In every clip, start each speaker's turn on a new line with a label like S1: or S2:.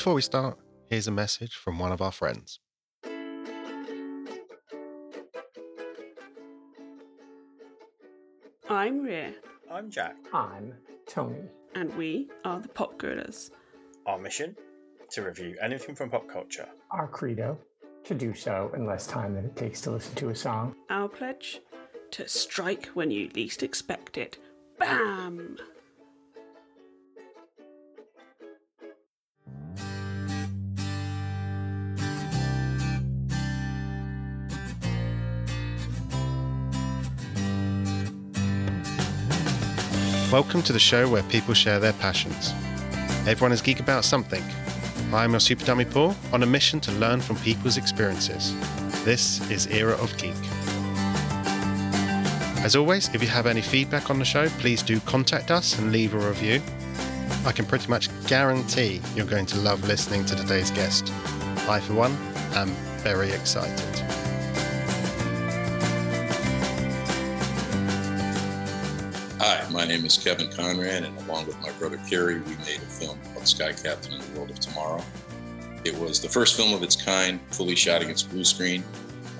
S1: Before we start, here's a message from one of our friends.
S2: I'm Rhea,
S3: I'm Jack.
S4: I'm Tony.
S2: and we are the Pop Gooders.
S3: Our mission to review anything from pop culture.
S4: Our credo to do so in less time than it takes to listen to a song.
S2: Our pledge to strike when you least expect it. Bam!
S1: Welcome to the show where people share their passions. Everyone is geek about something. I'm your Super Dummy Paul on a mission to learn from people's experiences. This is Era of Geek. As always, if you have any feedback on the show, please do contact us and leave a review. I can pretty much guarantee you're going to love listening to today's guest. I, for one, am very excited.
S5: Name is Kevin Conran, and along with my brother Kerry, we made a film called Sky Captain and the World of Tomorrow. It was the first film of its kind, fully shot against blue screen,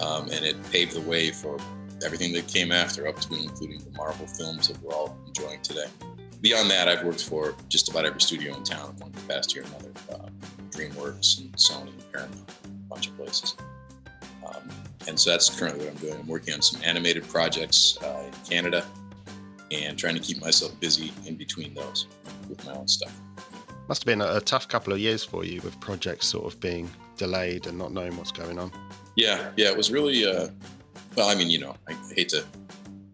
S5: um, and it paved the way for everything that came after, up to including the Marvel films that we're all enjoying today. Beyond that, I've worked for just about every studio in town, one capacity or another, uh, DreamWorks and Sony and Paramount, a bunch of places. Um, and so that's currently what I'm doing. I'm working on some animated projects uh, in Canada and trying to keep myself busy in between those with my own stuff.
S1: Must have been a, a tough couple of years for you with projects sort of being delayed and not knowing what's going on.
S5: Yeah, yeah, it was really, uh, well, I mean, you know, I hate to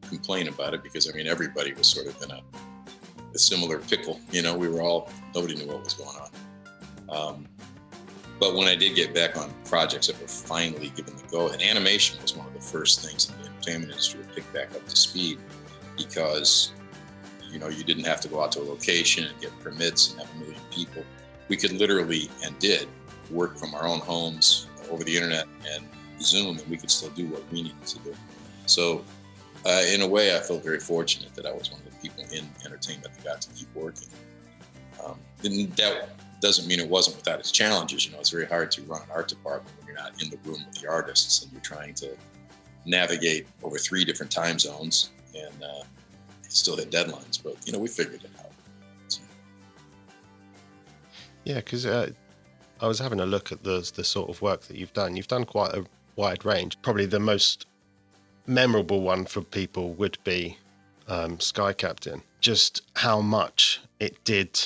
S5: complain about it because, I mean, everybody was sort of in a, a similar pickle. You know, we were all, nobody knew what was going on. Um, but when I did get back on projects that were finally given the go, and animation was one of the first things in the entertainment industry to pick back up to speed because you know you didn't have to go out to a location and get permits and have a million people. We could literally and did work from our own homes over the internet and Zoom, and we could still do what we needed to do. So, uh, in a way, I feel very fortunate that I was one of the people in entertainment that got to keep working. Um, that doesn't mean it wasn't without its challenges. You know, it's very hard to run an art department when you're not in the room with the artists and you're trying to navigate over three different time zones uh, still hit deadlines. But you know, we figured it out. So,
S1: Yeah, because uh, I was having a look at the the sort of work that you've done. You've done quite a wide range. Probably the most memorable one for people would be um, Sky Captain. Just how much it did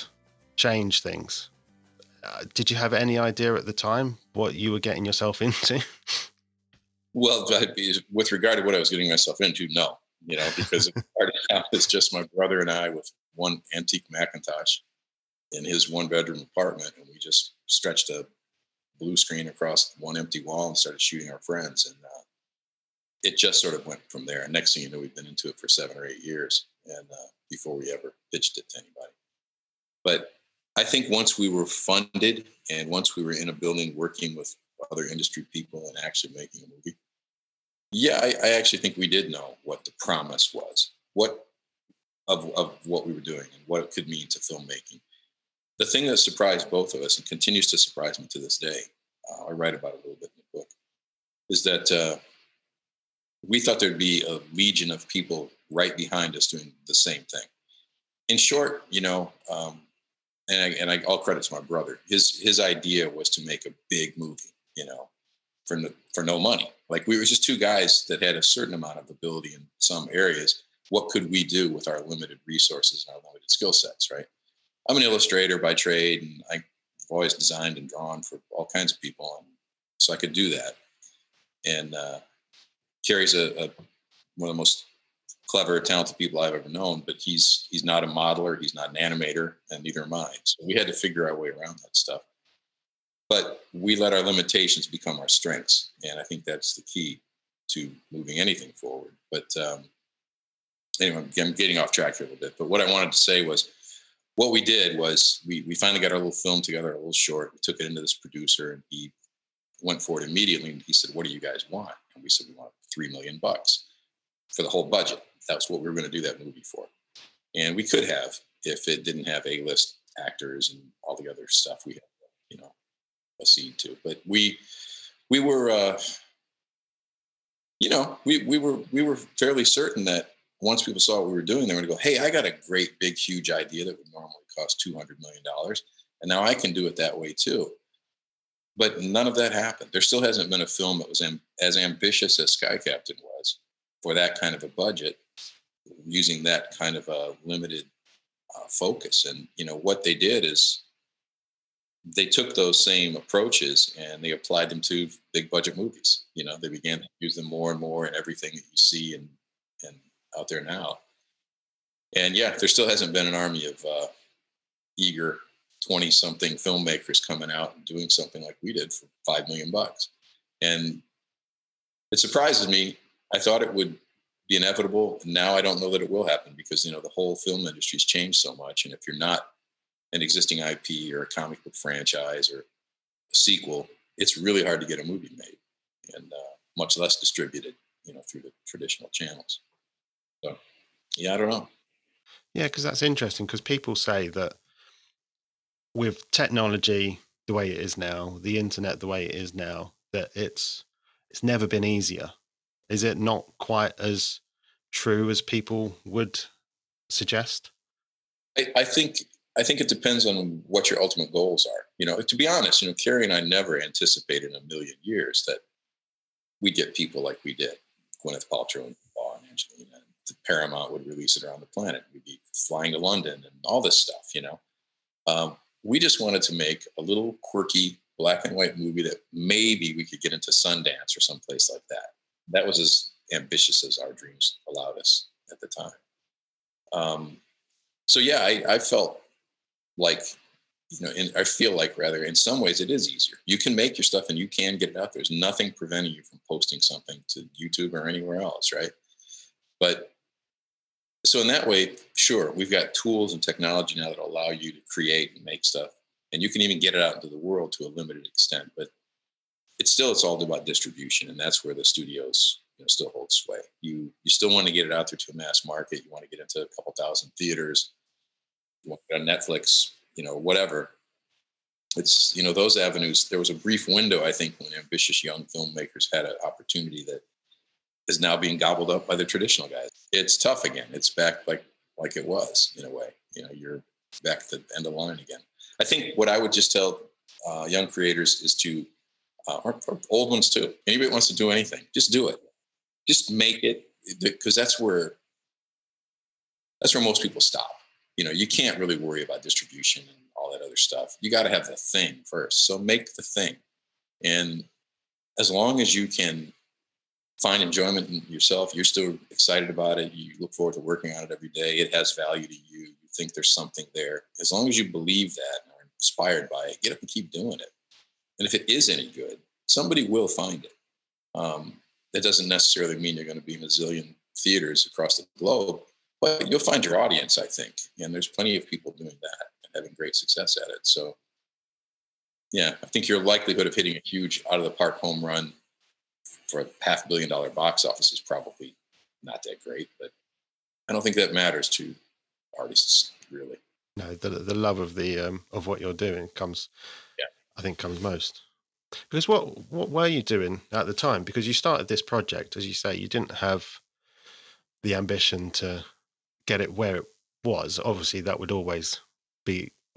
S1: change things. Uh, did you have any idea at the time what you were getting yourself into?
S5: well, with regard to what I was getting myself into, no, you know, because it started out as just my brother and I with one antique Macintosh in his one bedroom apartment, and we just stretched a blue screen across one empty wall and started shooting our friends, and uh, it just sort of went from there. And next thing you know, we've been into it for seven or eight years, and uh, before we ever pitched it to anybody. But I think once we were funded and once we were in a building working with other industry people and actually making a movie, yeah, I, I actually think we did know what the promise was, what of, of what we were doing and what it could mean to filmmaking. The thing that surprised both of us and continues to surprise me to this day, uh, I write about it a little bit in the book, is that uh, we thought there'd be a legion of people right behind us doing the same thing. In short, you know, um, and I, and I, all credit to my brother. His his idea was to make a big movie, you know, for no, for no money. Like we were just two guys that had a certain amount of ability in some areas. What could we do with our limited resources and our limited skill sets, right? I'm an illustrator by trade, and I've always designed and drawn for all kinds of people, and so I could do that. And uh, Kerry's a, a one of the most clever, talented people I've ever known, but he's he's not a modeler, he's not an animator, and neither am I. So we had to figure our way around that stuff. But we let our limitations become our strengths, and I think that's the key to moving anything forward. But um, anyway, I'm getting off track here a little bit. But what I wanted to say was, what we did was we we finally got our little film together, a little short. We took it into this producer, and he went for it immediately. And he said, "What do you guys want?" And we said, "We want three million bucks for the whole budget." That's what we were going to do that movie for, and we could have if it didn't have A-list actors and all the other stuff we had. you know, a seed to. But we we were, uh, you know, we we were we were fairly certain that once people saw what we were doing, they were going to go, "Hey, I got a great big huge idea that would normally cost two hundred million dollars, and now I can do it that way too." But none of that happened. There still hasn't been a film that was am- as ambitious as Sky Captain was for that kind of a budget, using that kind of a limited uh, focus. And you know what they did is they took those same approaches and they applied them to big budget movies. You know, they began to use them more and more in everything that you see and and out there now. And yeah, there still hasn't been an army of uh, eager 20 something filmmakers coming out and doing something like we did for 5 million bucks. And it surprises me. I thought it would be inevitable. Now I don't know that it will happen because, you know, the whole film industry's changed so much. And if you're not an existing IP or a comic book franchise or a sequel, it's really hard to get a movie made and uh, much less distributed, you know, through the traditional channels. So, yeah, I don't know.
S1: Yeah, because that's interesting because people say that with technology the way it is now, the internet the way it is now, that it's it's never been easier. Is it not quite as true as people would suggest?
S5: I, I think I think it depends on what your ultimate goals are. You know, to be honest, you know, Kerry and I never anticipated in a million years that we'd get people like we did, Gwyneth Paltrow and Paul and Angelina. And the Paramount would release it around the planet. We'd be flying to London and all this stuff. You know, um, we just wanted to make a little quirky black and white movie that maybe we could get into Sundance or someplace like that. That was as ambitious as our dreams allowed us at the time. Um, so yeah, I, I felt like you know, in, I feel like rather in some ways it is easier. You can make your stuff and you can get it out. There's nothing preventing you from posting something to YouTube or anywhere else, right? But so in that way, sure, we've got tools and technology now that allow you to create and make stuff, and you can even get it out into the world to a limited extent. But it's still it's all about distribution, and that's where the studios you know, still hold sway. You you still want to get it out there to a mass market. You want to get into a couple thousand theaters. You want to get on Netflix, you know, whatever. It's you know those avenues. There was a brief window, I think, when ambitious young filmmakers had an opportunity that is now being gobbled up by the traditional guys. It's tough again. It's back like like it was in a way. You know, you're back at the end of the line again. I think what I would just tell uh, young creators is to, uh, or, or old ones too. Anybody wants to do anything, just do it. Just make it because that's where that's where most people stop. You know, you can't really worry about distribution and all that other stuff. You got to have the thing first. So make the thing, and as long as you can find enjoyment in yourself. You're still excited about it. You look forward to working on it every day. It has value to you. You think there's something there. As long as you believe that and are inspired by it, get up and keep doing it. And if it is any good, somebody will find it. Um, that doesn't necessarily mean you're going to be in a zillion theaters across the globe, but you'll find your audience, I think. And there's plenty of people doing that and having great success at it. So, yeah, I think your likelihood of hitting a huge out of the park home run for a half billion dollar box office is probably not that great, but I don't think that matters to artists really.
S1: No, the the love of the um, of what you're doing comes,
S5: yeah,
S1: I think comes most. Because what what were you doing at the time? Because you started this project, as you say, you didn't have the ambition to get it where it was. Obviously, that would always be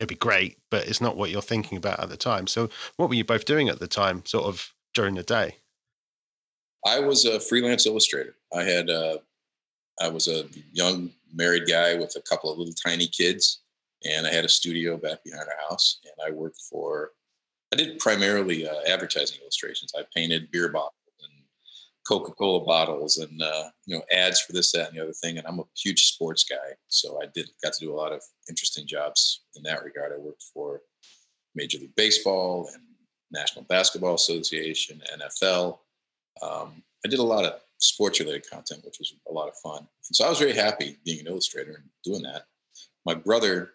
S1: it'd be great, but it's not what you're thinking about at the time. So, what were you both doing at the time, sort of during the day?
S5: I was a freelance illustrator. I had uh, I was a young married guy with a couple of little tiny kids, and I had a studio back behind our house. And I worked for I did primarily uh, advertising illustrations. I painted beer bottles and Coca Cola bottles, and uh, you know ads for this, that, and the other thing. And I'm a huge sports guy, so I did got to do a lot of interesting jobs in that regard. I worked for Major League Baseball and National Basketball Association, NFL. Um, I did a lot of sports related content, which was a lot of fun. And so I was very happy being an illustrator and doing that. My brother,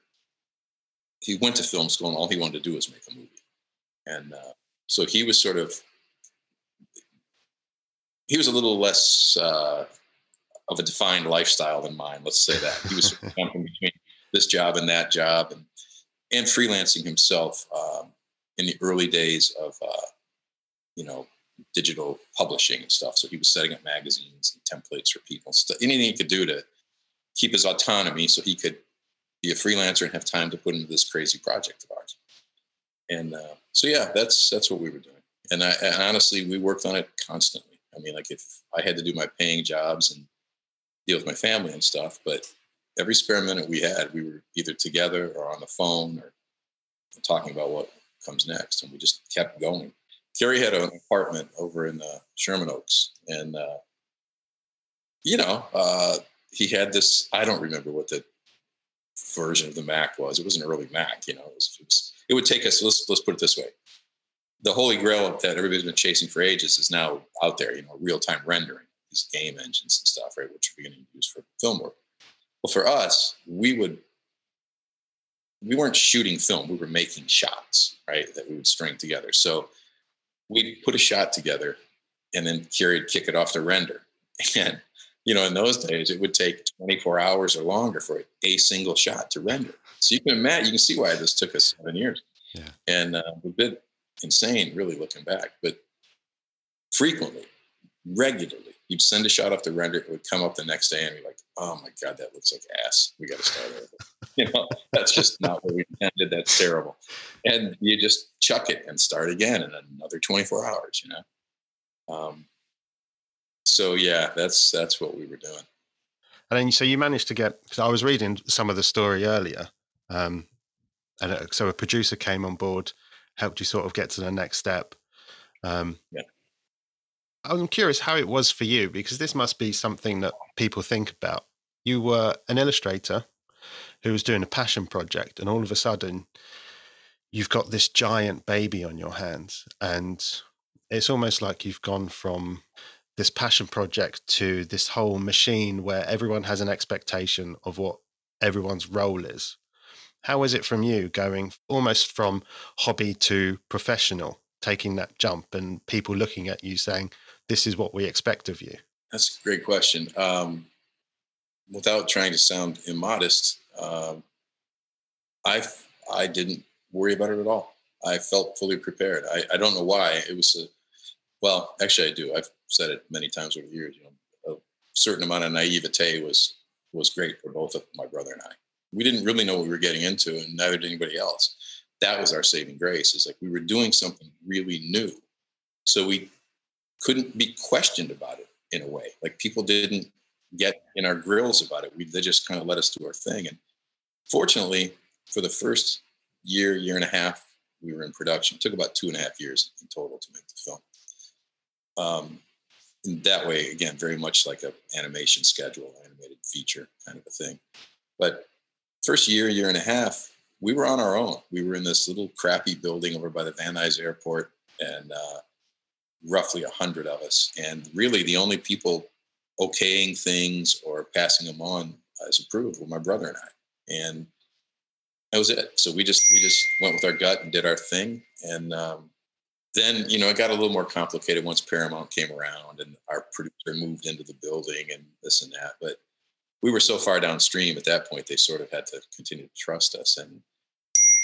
S5: he went to film school and all he wanted to do was make a movie. And uh, so he was sort of, he was a little less uh, of a defined lifestyle than mine, let's say that. He was jumping between this job and that job. And and freelancing himself um, in the early days of uh, you know digital publishing and stuff. So he was setting up magazines and templates for people, stuff, anything he could do to keep his autonomy, so he could be a freelancer and have time to put into this crazy project of ours. And uh, so yeah, that's that's what we were doing. And, I, and honestly, we worked on it constantly. I mean, like if I had to do my paying jobs and deal with my family and stuff, but every spare minute we had, we were either together or on the phone or talking about what comes next, and we just kept going. Kerry had an apartment over in uh, Sherman Oaks, and uh, you know, uh, he had this. I don't remember what the version of the Mac was. It was an early Mac. You know, it, was, it, was, it would take us. Let's let's put it this way: the holy grail that everybody's been chasing for ages is now out there. You know, real time rendering, these game engines and stuff, right? Which we're beginning to use for film work. Well, for us, we would we weren't shooting film; we were making shots, right? That we would string together. So we'd put a shot together, and then Kerry would kick it off to render. And you know, in those days, it would take 24 hours or longer for a single shot to render. So you can imagine, you can see why this took us seven years.
S1: Yeah.
S5: And uh, we've been insane, really looking back. But frequently, regularly, you'd send a shot off the render, it would come up the next day, and you're like, "Oh my god, that looks like ass. We got to start over." you know, that's just not what we intended. That's terrible. And you just chuck it and start again in another 24 hours. You know. Um, so yeah, that's that's what we were doing.
S1: And then, so you managed to get because I was reading some of the story earlier, um, and uh, so a producer came on board, helped you sort of get to the next step. Um,
S5: yeah.
S1: I'm curious how it was for you because this must be something that people think about. You were an illustrator who was doing a passion project, and all of a sudden, you've got this giant baby on your hands, and it's almost like you've gone from this passion project to this whole machine where everyone has an expectation of what everyone's role is. How is it from you going almost from hobby to professional, taking that jump and people looking at you saying, this is what we expect of you?
S5: That's a great question. Um, without trying to sound immodest, um, I I didn't worry about it at all. I felt fully prepared. I, I don't know why. It was a well, actually, I do. I've said it many times over the years. You know, a certain amount of naivete was was great for both of my brother and I. We didn't really know what we were getting into, and neither did anybody else. That was our saving grace. Is like we were doing something really new, so we couldn't be questioned about it in a way. Like people didn't get in our grills about it. We they just kind of let us do our thing. And fortunately, for the first year, year and a half, we were in production. It took about two and a half years in total to make the film. Um, that way, again, very much like a animation schedule, animated feature kind of a thing. But first year, year and a half, we were on our own. We were in this little crappy building over by the Van Nuys Airport, and uh, roughly a hundred of us. And really, the only people okaying things or passing them on as approved were my brother and I. And that was it. So we just we just went with our gut and did our thing. And um, then you know it got a little more complicated once Paramount came around and our producer moved into the building and this and that. But we were so far downstream at that point, they sort of had to continue to trust us. And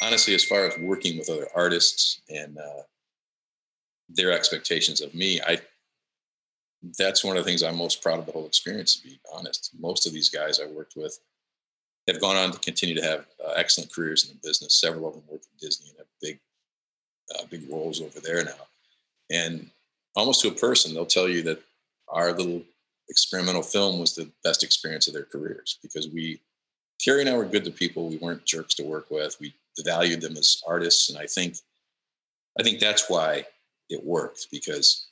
S5: honestly, as far as working with other artists and uh, their expectations of me, I that's one of the things I'm most proud of the whole experience. To be honest, most of these guys I worked with have gone on to continue to have uh, excellent careers in the business. Several of them work at Disney and have big uh, big roles over there now. And almost to a person, they'll tell you that our little experimental film was the best experience of their careers because we, Kerry and I were good to people. We weren't jerks to work with. We valued them as artists, and I think, I think that's why it worked because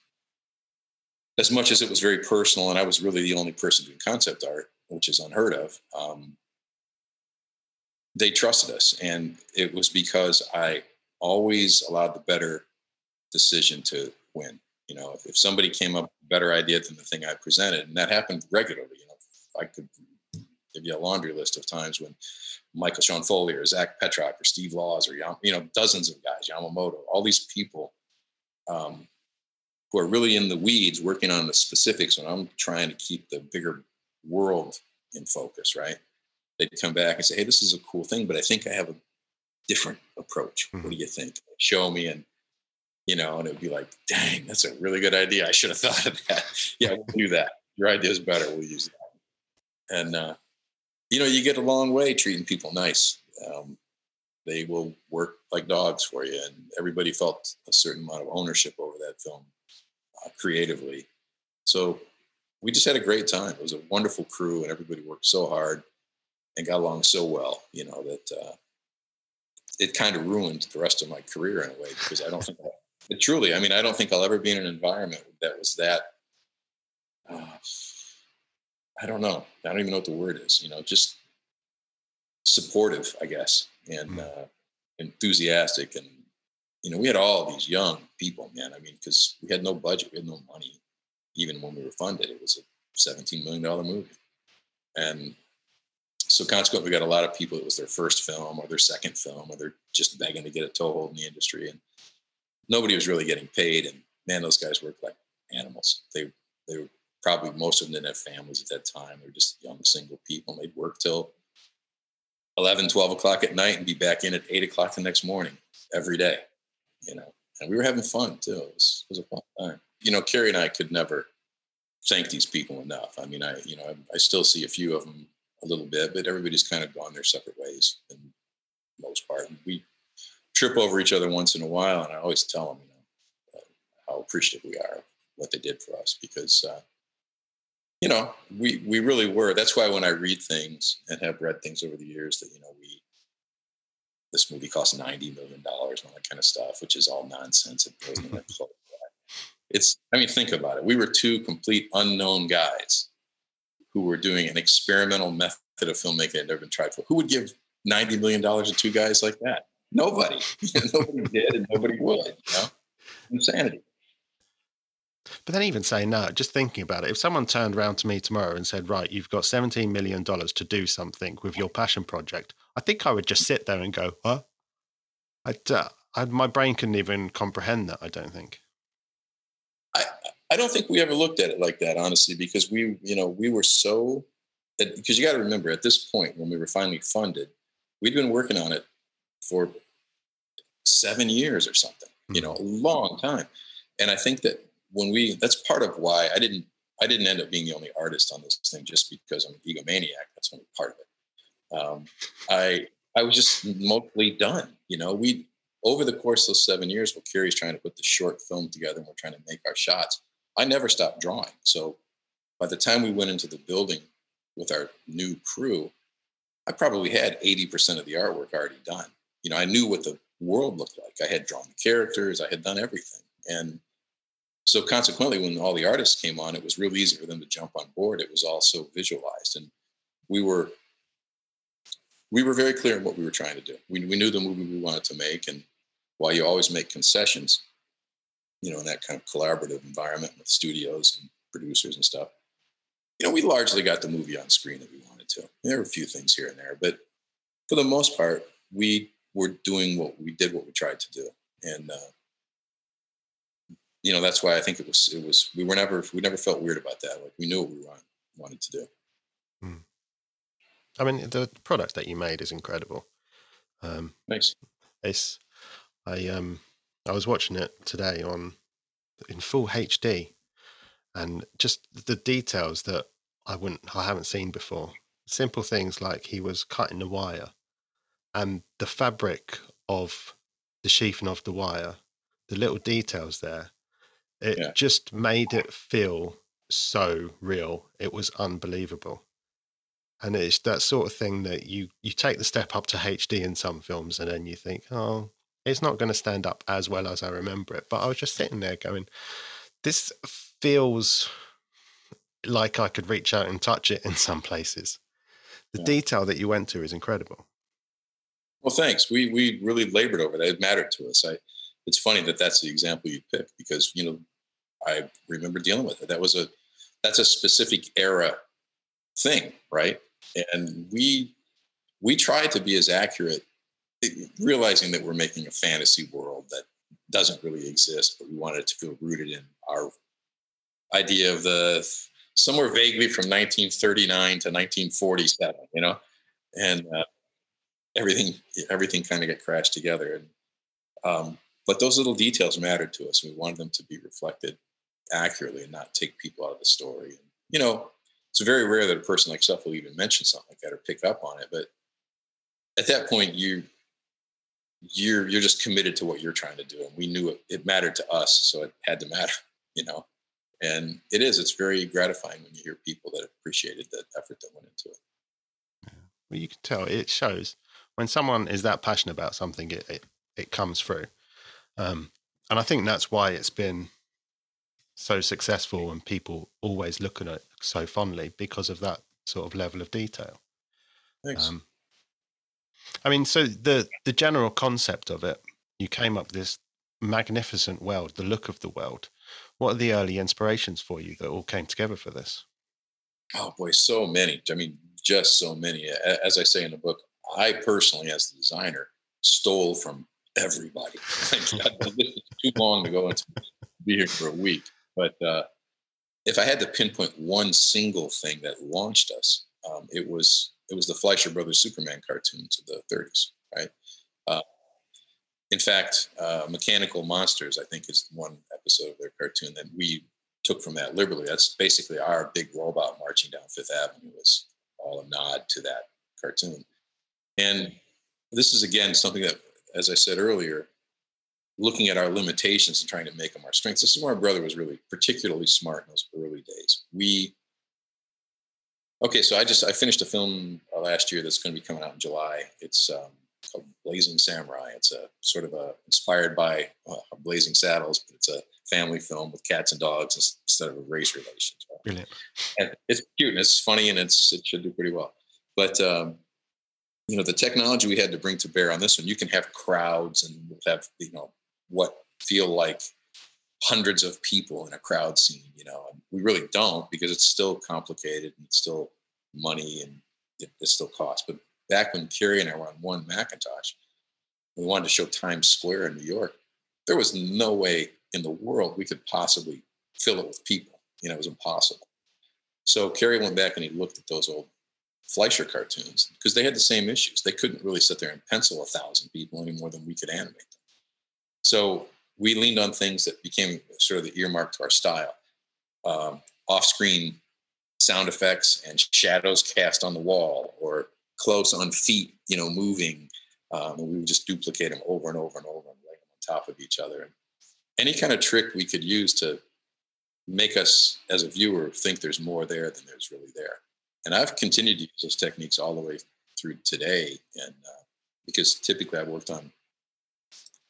S5: as much as it was very personal, and I was really the only person doing concept art, which is unheard of. Um, they trusted us, and it was because I always allowed the better decision to win. You know, if, if somebody came up with a better idea than the thing I presented, and that happened regularly, you know, I could give you a laundry list of times when Michael Sean Foley or Zach Petrock or Steve Laws or you know dozens of guys, Yamamoto, all these people um, who are really in the weeds working on the specifics when I'm trying to keep the bigger world in focus, right? They'd come back and say, "Hey, this is a cool thing, but I think I have a different approach. What do you think? Show me, and you know, and it would be like, dang, that's a really good idea. I should have thought of that. yeah, we'll do that. Your idea is better. We'll use that. And uh, you know, you get a long way treating people nice. Um, they will work like dogs for you, and everybody felt a certain amount of ownership over that film uh, creatively. So we just had a great time. It was a wonderful crew, and everybody worked so hard and got along so well. You know that uh, it kind of ruined the rest of my career in a way because I don't think, truly, I mean, I don't think I'll ever be in an environment that was that. Uh, I don't know. I don't even know what the word is. You know, just supportive, I guess, and uh, enthusiastic, and you know, we had all these young people, man. I mean, because we had no budget, we had no money, even when we were funded. It was a seventeen million dollar movie, and so consequently, we got a lot of people. It was their first film or their second film, or they're just begging to get a toehold in the industry, and nobody was really getting paid. And man, those guys worked like animals. They they were probably most of them didn't have families at that time. They were just young single people. And they'd work till 11, 12 o'clock at night and be back in at eight o'clock the next morning every day. You know, and we were having fun too. It was, it was a fun time. You know, Kerry and I could never thank these people enough. I mean, I you know I, I still see a few of them a little bit, but everybody's kind of gone their separate ways in most part. We trip over each other once in a while, and I always tell them, you know, uh, how appreciative we are of what they did for us because, uh, you know, we we really were. That's why when I read things and have read things over the years that you know we this movie cost ninety million dollars and all that kind of stuff, which is all nonsense. It wasn't even close. that. It's I mean, think about it. We were two complete unknown guys who were doing an experimental method of filmmaking that had never been tried before. Who would give ninety million dollars to two guys like that? Nobody. nobody did, and nobody would. You know, insanity.
S1: But then, even saying that, just thinking about it, if someone turned around to me tomorrow and said, "Right, you've got seventeen million dollars to do something with your passion project," I think I would just sit there and go, "What?" I'd, uh, I'd, my brain couldn't even comprehend that. I don't think.
S5: I I don't think we ever looked at it like that, honestly, because we you know we were so because you got to remember at this point when we were finally funded, we'd been working on it for seven years or something. You know, a long time, and I think that when we that's part of why I didn't I didn't end up being the only artist on this thing just because I'm an egomaniac. That's only part of it. Um, I I was just mostly done. You know, we over the course of seven years, while Kerry's trying to put the short film together and we're trying to make our shots, I never stopped drawing. So by the time we went into the building with our new crew, I probably had 80% of the artwork already done. You know, I knew what the world looked like. I had drawn the characters, I had done everything. And so consequently, when all the artists came on, it was real easy for them to jump on board. It was all so visualized. And we were we were very clear in what we were trying to do. We, we knew the movie we wanted to make. And while you always make concessions, you know, in that kind of collaborative environment with studios and producers and stuff, you know, we largely got the movie on screen that we wanted to. There were a few things here and there, but for the most part, we were doing what we did, what we tried to do. And, uh, you know, that's why I think it was, it was, we were never, we never felt weird about that. Like we knew what we want, wanted to do.
S1: I mean, the product that you made is incredible. Um,
S5: Thanks.
S1: it's I um I was watching it today on in full HD, and just the details that I wouldn't I haven't seen before. Simple things like he was cutting the wire, and the fabric of the sheathing of the wire, the little details there. It
S5: Yeah.
S1: just made it feel so real. It was unbelievable and it's that sort of thing that you you take the step up to HD in some films, and then you think, oh, it's not going to stand up as well as I remember it. But I was just sitting there going, this feels like I could reach out and touch it in some places. The
S5: Yeah.
S1: detail that you went to is incredible.
S5: Well, thanks. We we really labored over that. It mattered to us. I. It's funny that that's the example you picked because you know I remember dealing with it. That was a that's a specific era thing, right? And we we try to be as accurate, eh, realizing that we're making a fantasy world that doesn't really exist, but we wanted it to feel rooted in our idea of the somewhere vaguely from 1939 to 1947, you know, and. Uh, everything everything kind of got crashed together. And um, but those little details mattered to us. We wanted them to be reflected accurately and not take people out of the story. And, you know, it's very rare that a person like self will even mention something like that or pick up on it. But at that point, you you're you're just committed to what you're trying to do, and we knew it, it mattered to us, so it had to matter, you know. And it is. It's very gratifying when you hear people that appreciated the effort that went into it.
S1: Well, you can tell it shows when someone is that passionate about something, it it, it comes through. Um, and I think that's why it's been so successful and people always look at it so fondly because of that sort of level of detail.
S5: Thanks. Um,
S1: I mean, so the the general concept of it, you came up with this magnificent world, the look of the world. What are the early inspirations for you that all came together for this?
S5: Oh boy, so many. I mean, just so many. As I say in the book, I personally, as the designer, stole from everybody. this is too long to go into be here for a week. But uh, if I had to pinpoint one single thing that launched us, um, it was it was the Fleischer Brothers Superman cartoons of the 30s, right? Uh, in fact, uh, Mechanical Monsters, I think, is one episode of their cartoon that we took from that liberally. That's basically our big robot marching down Fifth Avenue was all a nod to that cartoon. And this is again something that, as I said earlier, looking at our limitations and trying to make them our strengths. This is where my brother was really particularly smart in those early days. We okay, so I just I finished a film uh, last year that's going to be coming out in July. It's um, called Blazing Samurai. It's a sort of a inspired by uh, Blazing Saddles, but it's a family film with cats and dogs instead of a race relations.
S1: Brilliant.
S5: And it's cute and it's funny and it's it should do pretty well. But um, you know the technology we had to bring to bear on this one, you can have crowds and have you know what feel like hundreds of people in a crowd scene you know we really don't because it's still complicated and it's still money and it, it still costs but back when Kerry and I were on one Macintosh, we wanted to show Times Square in New York. There was no way in the world we could possibly fill it with people. You know, it was impossible. So Kerry went back and he looked at those old Fleischer cartoons because they had the same issues. They couldn't really sit there and pencil a thousand people any more than we could animate them. So we leaned on things that became sort of the earmark to our style. Um, off-screen sound effects and shadows cast on the wall or close on feet, you know, moving. Um, and we would just duplicate them over and over and over and lay them on top of each other. And any kind of trick we could use to make us, as a viewer, think there's more there than there's really there. And I've continued to use those techniques all the way through today. And uh, because typically I've worked on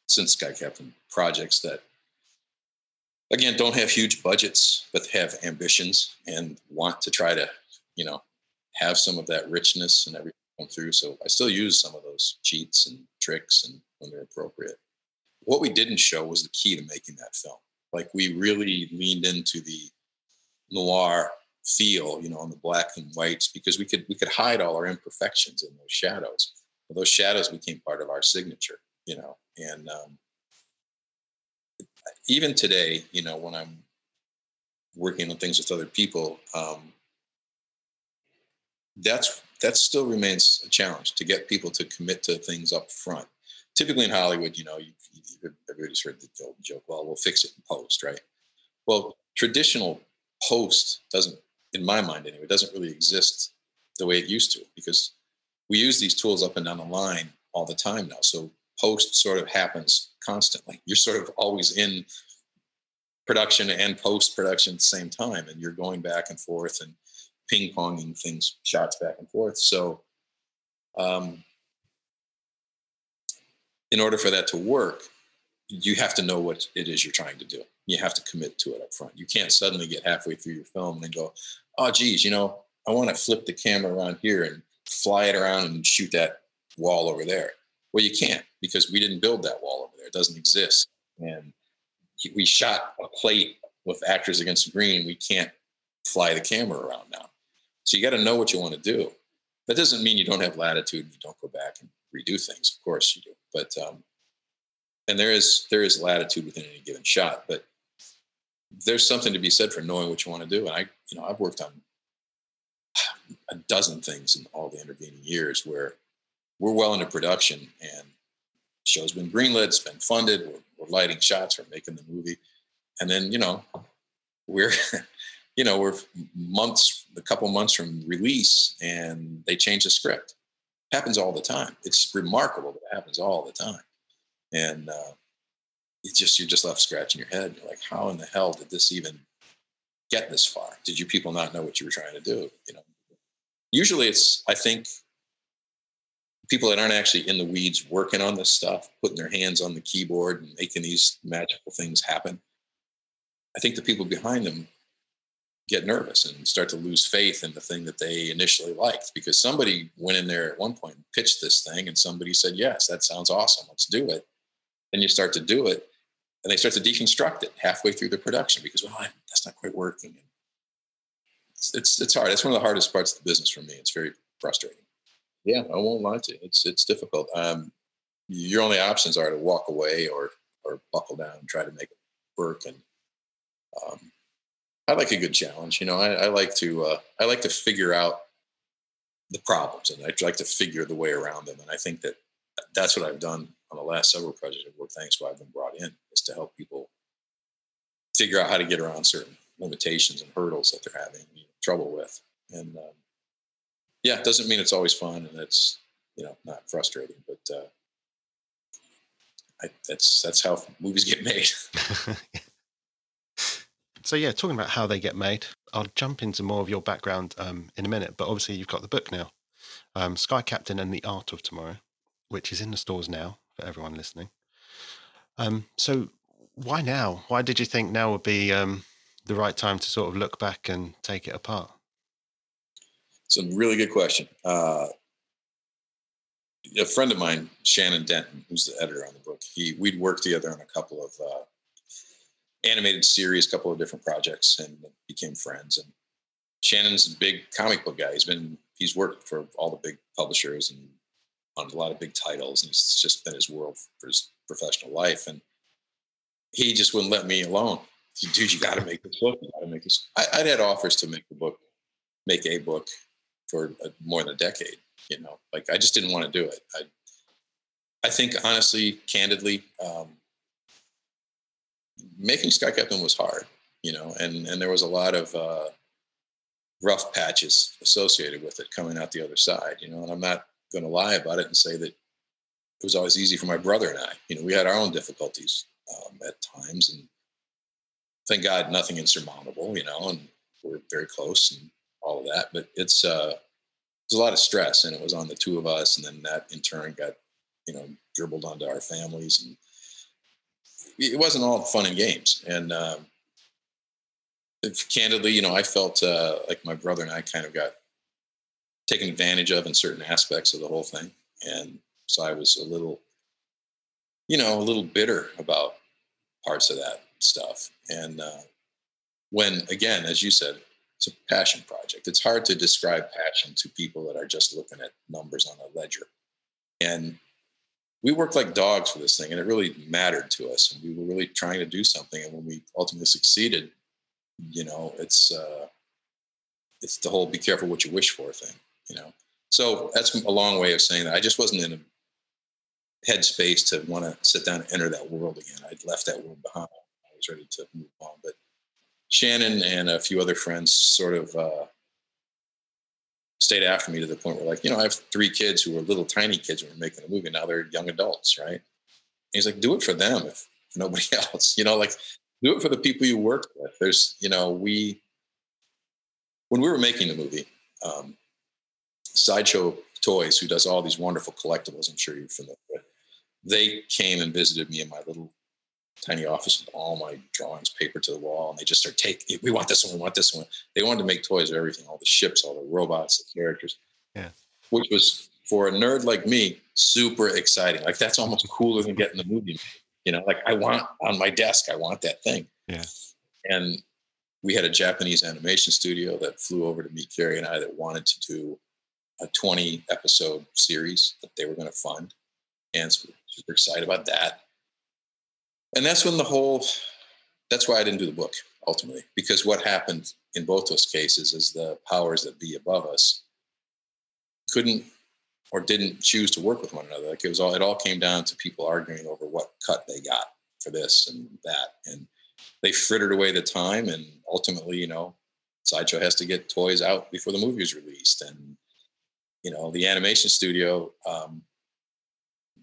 S5: since Sky Captain projects that again don't have huge budgets but have ambitions and want to try to you know have some of that richness and everything come through. So I still use some of those cheats and tricks and when they're appropriate. What we didn't show was the key to making that film. Like we really leaned into the noir feel, you know, on the black and whites because we could we could hide all our imperfections in those shadows. But those shadows became part of our signature, you know. And um, even today, you know, when I'm working on things with other people, um, that's that still remains a challenge to get people to commit to things up front. Typically in Hollywood, you know, you, you, everybody's heard the joke, well, we'll fix it in post, right? Well, traditional post doesn't, in my mind anyway, it doesn't really exist the way it used to because we use these tools up and down the line all the time now. So post sort of happens constantly. You're sort of always in production and post production at the same time, and you're going back and forth and ping ponging things, shots back and forth. So, um, in order for that to work, you have to know what it is you're trying to do. You have to commit to it up front. You can't suddenly get halfway through your film and go, "Oh, geez, you know, I want to flip the camera around here and fly it around and shoot that wall over there." Well, you can't because we didn't build that wall over there. It doesn't exist, and we shot a plate with actors against the green. We can't fly the camera around now. So you got to know what you want to do. That doesn't mean you don't have latitude. You don't go back and redo things. Of course you do. But um, and there is there is latitude within any given shot. But there's something to be said for knowing what you want to do. And I, you know, I've worked on a dozen things in all the intervening years where we're well into production and show's been greenlit, it's been funded, we're, we're lighting shots, we're making the movie. And then, you know, we're, you know, we're months, a couple months from release and they change the script. happens all the time. It's remarkable, but it happens all the time. And uh, it's just, you're just left scratching your head. You're like, how in the hell did this even get this far? Did you people not know what you were trying to do? You know, usually it's, I think, people that aren't actually in the weeds working on this stuff, putting their hands on the keyboard and making these magical things happen. I think the people behind them get nervous and start to lose faith in the thing that they initially liked because somebody went in there at one point and pitched this thing and somebody said, Yes, that sounds awesome. Let's do it. Then you start to do it and they start to deconstruct it halfway through the production because, well, that's not quite working. It's, it's, it's hard. It's one of the hardest parts of the business for me. It's very frustrating. Yeah, I won't lie to you. It's it's difficult. Um, your only options are to walk away or or buckle down and try to make it work. And um, I like a good challenge. You know, I, I like to uh, I like to figure out the problems and I'd like to figure the way around them. And I think that that's what I've done on the last several projects I've worked. Thanks, why I've been brought in is to help people figure out how to get around certain limitations and hurdles that they're having you know, trouble with. And um, yeah, it doesn't mean it's always fun and it's you know not frustrating, but uh, I, that's that's how movies get made.
S1: so yeah, talking about how they get made, I'll jump into more of your background um, in a minute. But obviously, you've got the book now, um, Sky Captain and the Art of Tomorrow, which is in the stores now for everyone listening. Um, so why now? Why did you think now would be um, the right time to sort of look back and take it apart?
S5: It's a really good question. Uh, a friend of mine, Shannon Denton, who's the editor on the book, he we'd worked together on a couple of uh, animated series, a couple of different projects, and became friends. And Shannon's a big comic book guy. He's been he's worked for all the big publishers and on a lot of big titles, and it's just been his world for his professional life. And he just wouldn't let me alone. Dude, you got to make this book. You got to make this. I, would had offers to make the book, make a book, for a, more than a decade. You know, like I just didn't want to do it. I, I think honestly, candidly, um, making Sky Captain was hard. You know, and and there was a lot of uh, rough patches associated with it coming out the other side. You know, and I'm not going to lie about it and say that it was always easy for my brother and I. You know, we had our own difficulties um, at times, and thank God nothing insurmountable. You know, and we're very close and all of that. But it's uh, there's a lot of stress, and it was on the two of us, and then that in turn got you know dribbled onto our families, and it wasn't all fun and games. And if, candidly, you know, I felt uh, like my brother and I kind of got taken advantage of in certain aspects of the whole thing, and so I was a little, you know, a little bitter about parts of that stuff. And uh, when, again, as you said, it's a passion project. It's hard to describe passion to people that are just looking at numbers on a ledger. And we worked like dogs for this thing, and it really mattered to us. And we were really trying to do something. And when we ultimately succeeded, you know, it's uh, it's the whole "be careful what you wish for" thing. You know, so that's a long way of saying that. I just wasn't in a headspace to want to sit down and enter that world again. I'd left that world behind. I was ready to move on, but Shannon and a few other friends sort of uh, stayed after me to the point where, like, you know, I have three kids who were little tiny kids when we were making the movie. Now they're young adults, right? And he's like, do it for them if nobody else. You know, like, do it for the people you work with. There's, you know, we, when we were making the movie, um, Sideshow Toys, who does all these wonderful collectibles, I'm sure you're familiar with, they came and visited me in my little tiny office with all my drawings paper to the wall and they just start taking we want this one we want this one. They wanted to make toys of everything all the ships all the robots the characters.
S1: Yeah.
S5: Which was for a nerd like me super exciting. Like that's almost cooler than getting the movie you know? Like i want on my desk i want that thing.
S1: Yeah.
S5: And we had a japanese animation studio that flew over to meet Kerry and i that wanted to do a 20 episode series that they were going to fund and so we super excited about that and that's when the whole that's why i didn't do the book ultimately because what happened in both those cases is the powers that be above us couldn't or didn't choose to work with one another. Like it was all, it all came down to people arguing over what cut they got for this and that. And they frittered away the time. And ultimately, you know, Sideshow has to get toys out before the movie is released. And, you know, the animation studio, um,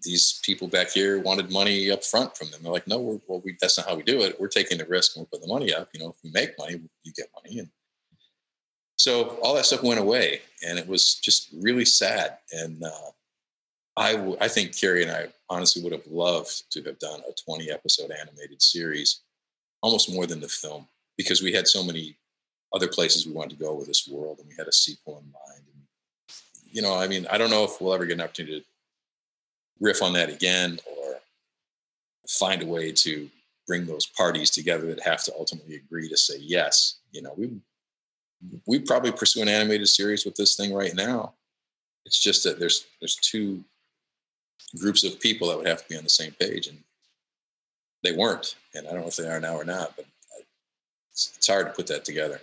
S5: these people back here wanted money up front from them. They're like, no, we're, well, we, that's not how we do it. We're taking the risk and we're putting the money up. You know, if we make money, you get money. And so all that stuff went away and it was just really sad. And uh, I, w- I think Kerry and I honestly would have loved to have done a 20 episode animated series, almost more than the film, because we had so many other places we wanted to go with this world and we had a sequel in mind. You know, I mean, I don't know if we'll ever get an opportunity to riff on that again or find a way to bring those parties together that have to ultimately agree to say yes. You know, we we probably pursue an animated series with this thing right now. It's just that there's there's two groups of people that would have to be on the same page, and they weren't. And I don't know if they are now or not, but it's, it's hard to put that together.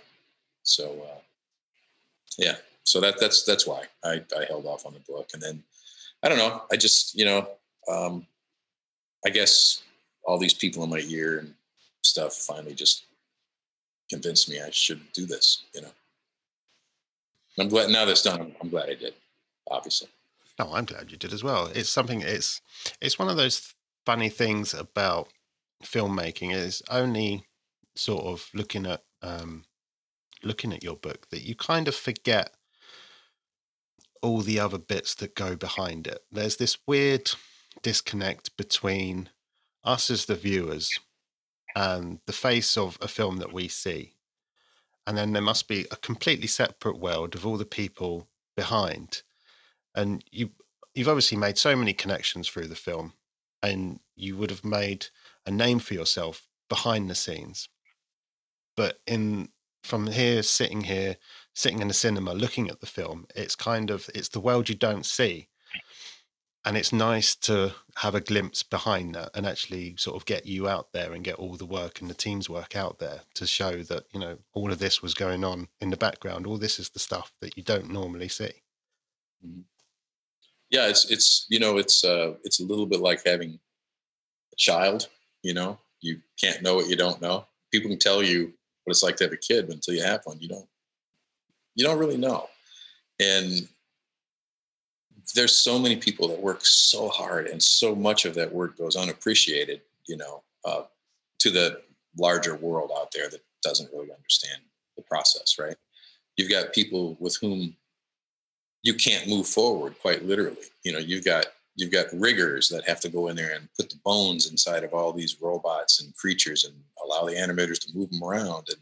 S5: So uh, yeah, so that that's that's why I, I held off on the book, and then I don't know. I just, you know, um, I guess all these people in my ear and stuff finally just convinced me I should do this, you know. I'm glad now that's done. I'm, glad I did, obviously.
S1: No, I'm glad you did as well. It's something. It's it's one of those funny things about filmmaking is only sort of looking at um, looking at your book that you kind of forget all the other bits that go behind it. There's this weird disconnect between us as the viewers and the face of a film that we see. And then there must be a completely separate world of all the people behind. And you you've obviously made so many connections through the film and you would have made a name for yourself behind the scenes. But in from here sitting here sitting in the cinema looking at the film it's kind of it's the world you don't see. And it's nice to have a glimpse behind that and actually sort of get you out there and get all the work and the team's work out there to show that you know all of this was going on in the background. All this is the stuff that you don't normally see.
S5: Mm-hmm. yeah it's it's you know it's uh it's a little bit like having a child you know? You can't know what you don't know. People can tell you what it's like to have a kid but until you have one you don't you don't really know. And there's so many people that work so hard and so much of that work goes unappreciated you know uh, to the larger world out there that doesn't really understand the process right? You've got people with whom you can't move forward quite literally. You know you've got you've got riggers that have to go in there and put the bones inside of all these robots and creatures and allow the animators to move them around and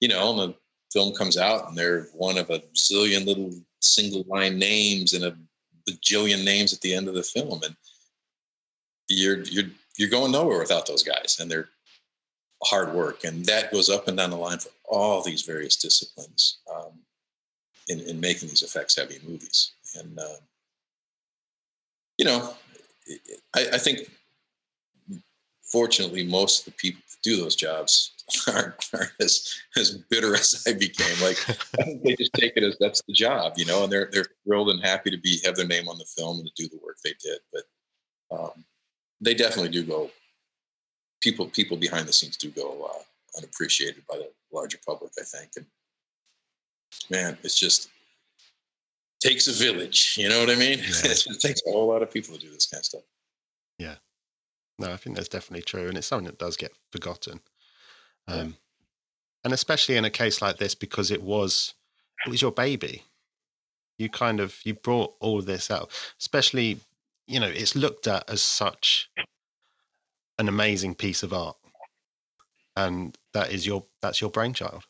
S5: you know the film comes out and they're one of a zillion little single line names and a bajillion names at the end of the film. And you're you're you're going nowhere without those guys and they're hard work. And that goes up and down the line for all these various disciplines um, in, in making these effects heavy movies. And uh, you know I, I think fortunately most of the people who do those jobs aren't, aren't as as bitter as I became. Like I think they just take it as that's the job, you know, and they're they're thrilled and happy to be have their name on the film and to do the work they did. But um, they definitely do go. People people behind the scenes do go uh, unappreciated by the larger public, I think. And man, it's just takes a village. You know what I mean? Yeah. it takes a whole lot of people to do this kind of stuff.
S1: Yeah. No, I think that's definitely true, and it's something that does get forgotten. Um. And especially in a case like this, because it was it was your baby. You kind of you brought all this out, especially you know it's looked at as such an amazing piece of art, and that is your that's your brainchild.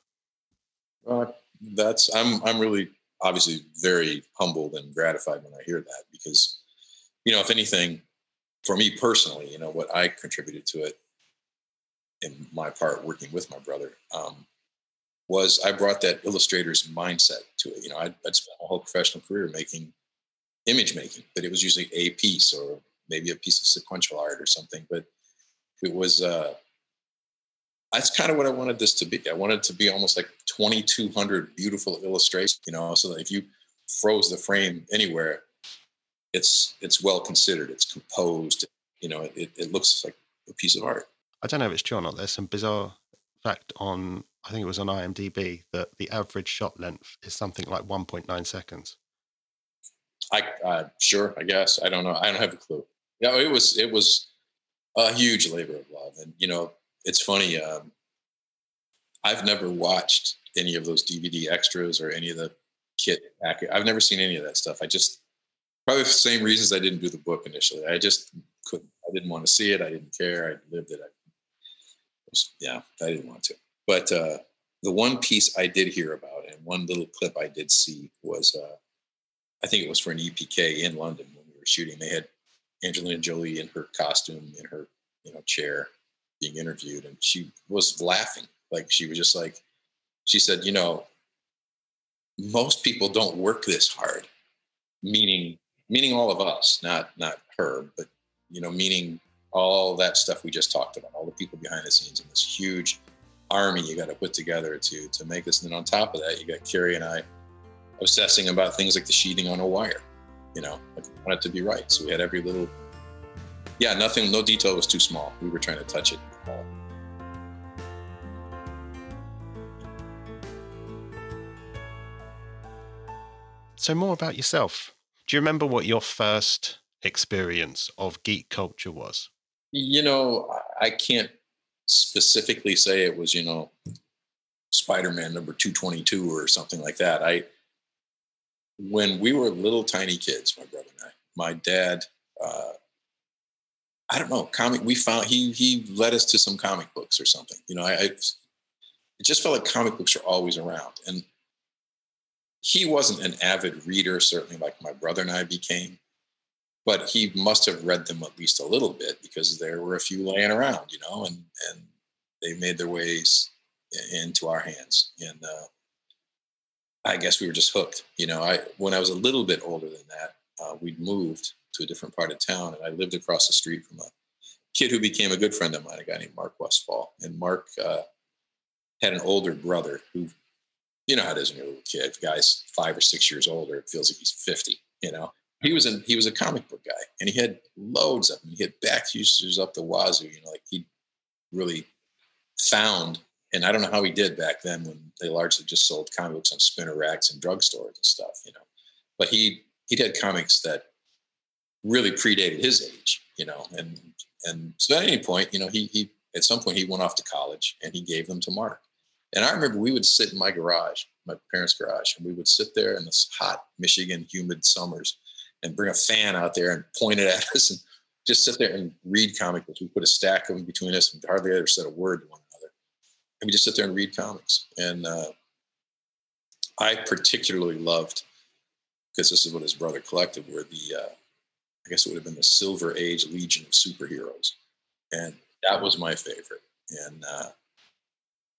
S5: Uh, that's I'm I'm really obviously very humbled and gratified when I hear that because you know if anything for me personally you know what I contributed to it in my part working with my brother um, was I brought that illustrator's mindset to it. You know, I'd, I'd spent my whole professional career making image making, but it was usually a piece or maybe a piece of sequential art or something. But it was uh, that's kind of what I wanted this to be. I wanted it to be almost like 2,200 beautiful illustrations. You know, so that if you froze the frame anywhere, it's it's well considered. It's composed. You know, it, it looks like a piece of art.
S1: I don't know if it's true or not. There's some bizarre fact on, I think it was on IMDb, that the average shot length is something like 1.9 seconds.
S5: I uh, sure, I guess. I don't know. I don't have a clue. Yeah, it was it was a huge labor of love, and you know, it's funny. Um, I've never watched any of those DVD extras or any of the kit. I've never seen any of that stuff. I just probably for the same reasons I didn't do the book initially. I just couldn't. I didn't want to see it. I didn't care. I lived it. I yeah, I didn't want to. But uh, the one piece I did hear about and one little clip I did see was, uh, I think it was for an EPK in London when we were shooting. They had Angelina Jolie in her costume in her you know chair being interviewed, and she was laughing like she was just like she said, you know, most people don't work this hard, meaning meaning all of us, not not her, but you know, meaning all that stuff we just talked about, all the people behind the scenes in this huge army you got to put together to to make this. And then on top of that, you got Kerry and I obsessing about things like the sheeting on a wire. You know, like we want it to be right. So we had every little yeah, nothing, no detail was too small. We were trying to touch it all.
S1: So, more about yourself. Do you remember what your first experience of geek culture was?
S5: You know, I can't specifically say it was, you know, Spider-Man number 222 or something like that. I when we were little tiny kids, my brother and I, my dad uh, I don't know, comic we found he he led us to some comic books or something. You know, I, I it just felt like comic books are always around. And he wasn't an avid reader, certainly like my brother and I became but he must have read them at least a little bit because there were a few laying around, you know, and and they made their ways into our hands. And uh, I guess we were just hooked. You know, I when I was a little bit older than that, uh, we'd moved to a different part of town, and I lived across the street from a kid who became a good friend of mine, a guy named Mark Westfall. And Mark uh, had an older brother who, you know how it is when you're a little kid. The guy's five or six years older, it feels like he's fifty. You know, he was in he was a comic book guy and he had loads of them. He had back issues up the wazoo, you know, like he really found and I don't know how he did back then when they largely just sold comic books on spinner racks and drugstores and stuff, you know. But he he'd had comics that really predated his age, you know, and and so at any point, you know, he he at some point he went off to college and he gave them to Mark. And I remember we would sit in my garage, my parents' garage, and we would sit there in this hot Michigan humid summers and bring a fan out there and point it at us and just sit there and read comic books. We put a stack of them between us and hardly ever said a word to one another. And we just sit there and read comics. And uh, I particularly loved, because this is what his brother collected, were the, uh, I guess it would have been the Silver Age Legion of Superheroes. And that was my favorite. And uh,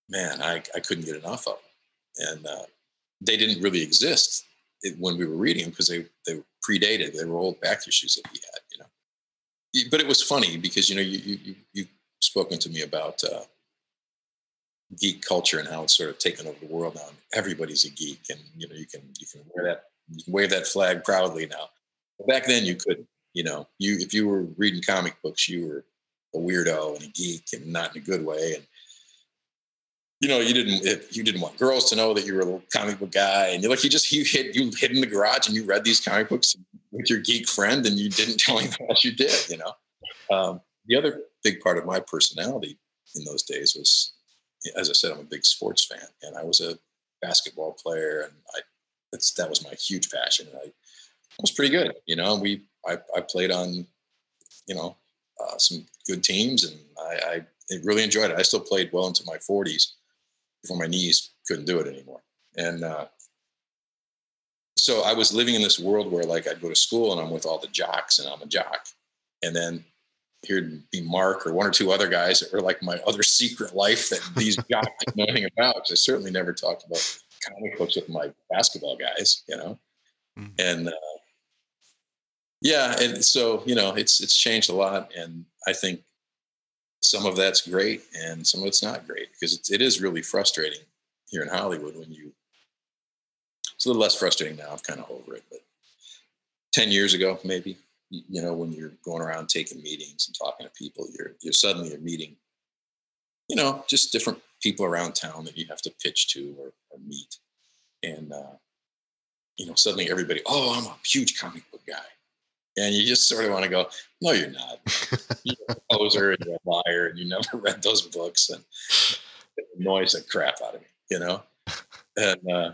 S5: man, I, I couldn't get enough of them. And uh, they didn't really exist when we were reading them because they they predated. They were old back issues that he had, you know. But it was funny because you know you you you spoken to me about uh, geek culture and how it's sort of taken over the world now. Everybody's a geek, and you know you can you can wear that you can wave that flag proudly now. Back then you couldn't. You know, you if you were reading comic books, you were a weirdo and a geek, and not in a good way. And you know, you didn't you didn't want girls to know that you were a comic book guy, and you're like you just you hid you hid in the garage and you read these comic books with your geek friend, and you didn't tell anyone else you did. You know, um, the other big part of my personality in those days was, as I said, I'm a big sports fan, and I was a basketball player, and I that was my huge passion, and I was pretty good. You know, we I, I played on, you know, uh, some good teams, and I, I really enjoyed it. I still played well into my 40s before my knees couldn't do it anymore. And uh, so I was living in this world where like I'd go to school and I'm with all the jocks and I'm a jock. And then here'd be Mark or one or two other guys that were like my other secret life that these jocks know anything about. I certainly never talked about comic books with my basketball guys, you know. Mm-hmm. And uh, yeah, and so you know, it's it's changed a lot, and I think some of that's great and some of it's not great because it's, it is really frustrating here in Hollywood when you. It's a little less frustrating now. I'm kind of over it, but 10 years ago, maybe, you know, when you're going around taking meetings and talking to people, you're, you're suddenly you're meeting, you know, just different people around town that you have to pitch to or, or meet. And, uh, you know, suddenly everybody, oh, I'm a huge comic book guy. And you just sort of want to go, no, you're not. You're a poser and you're a liar and you never read those books. And it annoys the crap out of me, you know? And uh,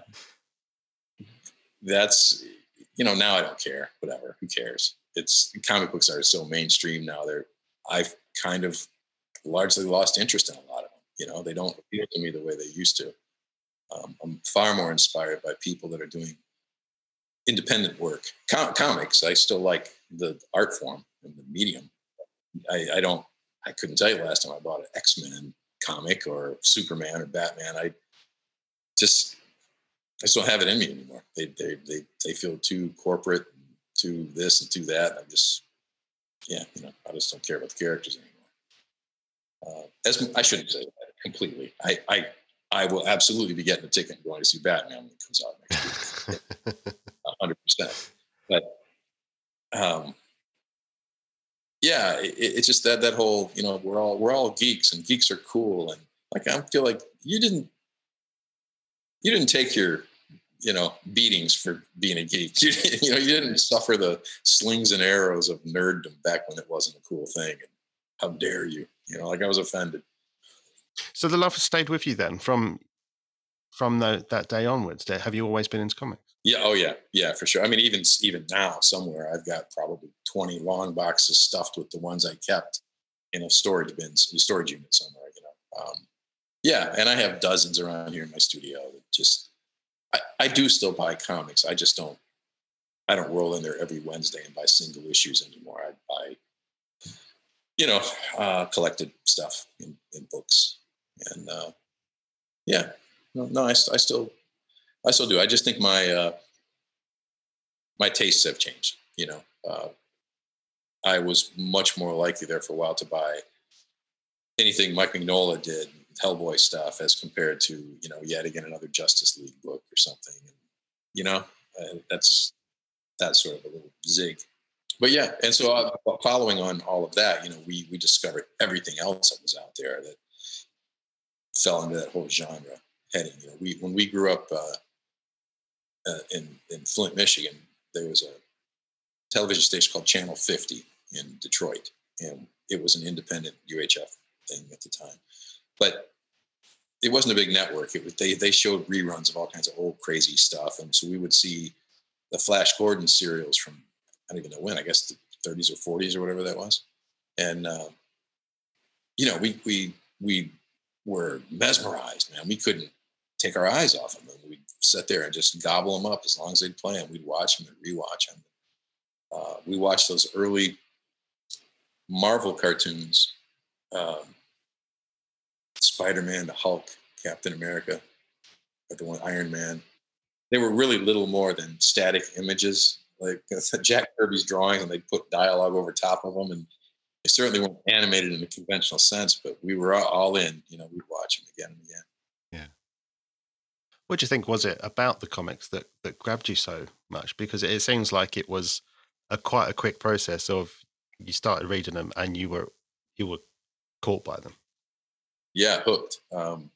S5: that's, you know, now I don't care. Whatever. Who cares? It's comic books are so mainstream now. They're, I've kind of largely lost interest in a lot of them. You know, they don't appeal to me the way they used to. Um, I'm far more inspired by people that are doing independent work. Com- comics, I still like the art form and the medium. I, I don't. I couldn't tell you last time I bought an X Men comic or Superman or Batman. I just I just don't have it in me anymore. They they they they feel too corporate, too this and too that. I'm just yeah, you know, I just don't care about the characters anymore. Uh, as I shouldn't say that completely. I I I will absolutely be getting a ticket and going to see Batman when it comes out next week. hundred percent. But um, yeah, it, it's just that that whole you know we're all we're all geeks and geeks are cool and like I feel like you didn't you didn't take your you know beatings for being a geek. You, you know you didn't suffer the slings and arrows of nerddom back when it wasn't a cool thing. And how dare you? You know, like I was offended.
S1: So the love has stayed with you then from from the, that day onwards. Have you always been into comics?
S5: Yeah. Oh, yeah. Yeah, for sure. I mean, even even now, somewhere I've got probably twenty long boxes stuffed with the ones I kept in a storage bins, a storage unit somewhere. You know. Um, yeah, and I have dozens around here in my studio. Just, I, I do still buy comics. I just don't. I don't roll in there every Wednesday and buy single issues anymore. I buy, you know, uh, collected stuff in, in books, and uh, yeah, no, no I, I still I still do. I just think my uh, my tastes have changed. You know, uh, I was much more likely there for a while to buy anything Mike Mignola did, Hellboy stuff, as compared to you know yet again another Justice League book or something. And, you know, uh, that's that sort of a little zig. But yeah, and so uh, following on all of that, you know, we we discovered everything else that was out there that fell into that whole genre heading. You know, we when we grew up uh, uh, in in Flint, Michigan, there was a television station called Channel 50 in Detroit, and it was an independent UHF thing at the time, but it wasn't a big network. It was they they showed reruns of all kinds of old crazy stuff, and so we would see the Flash Gordon serials from I don't even know when. I guess the 30s or 40s or whatever that was, and uh, you know we we we were mesmerized, man. We couldn't take our eyes off them. And we'd sit there and just gobble them up as long as they'd play them. We'd watch them and rewatch them. Uh, we watched those early Marvel cartoons, um, Spider-Man, the Hulk, Captain America, the one Iron Man. They were really little more than static images, like Jack Kirby's drawings, and they'd put dialogue over top of them. And they certainly weren't animated in a conventional sense, but we were all in. You know, we'd watch them again and again.
S1: What do you think was it about the comics that that grabbed you so much? Because it, seems like it was a quite a quick process of you started reading them and you were you were caught by them.
S5: Yeah, hooked. Um,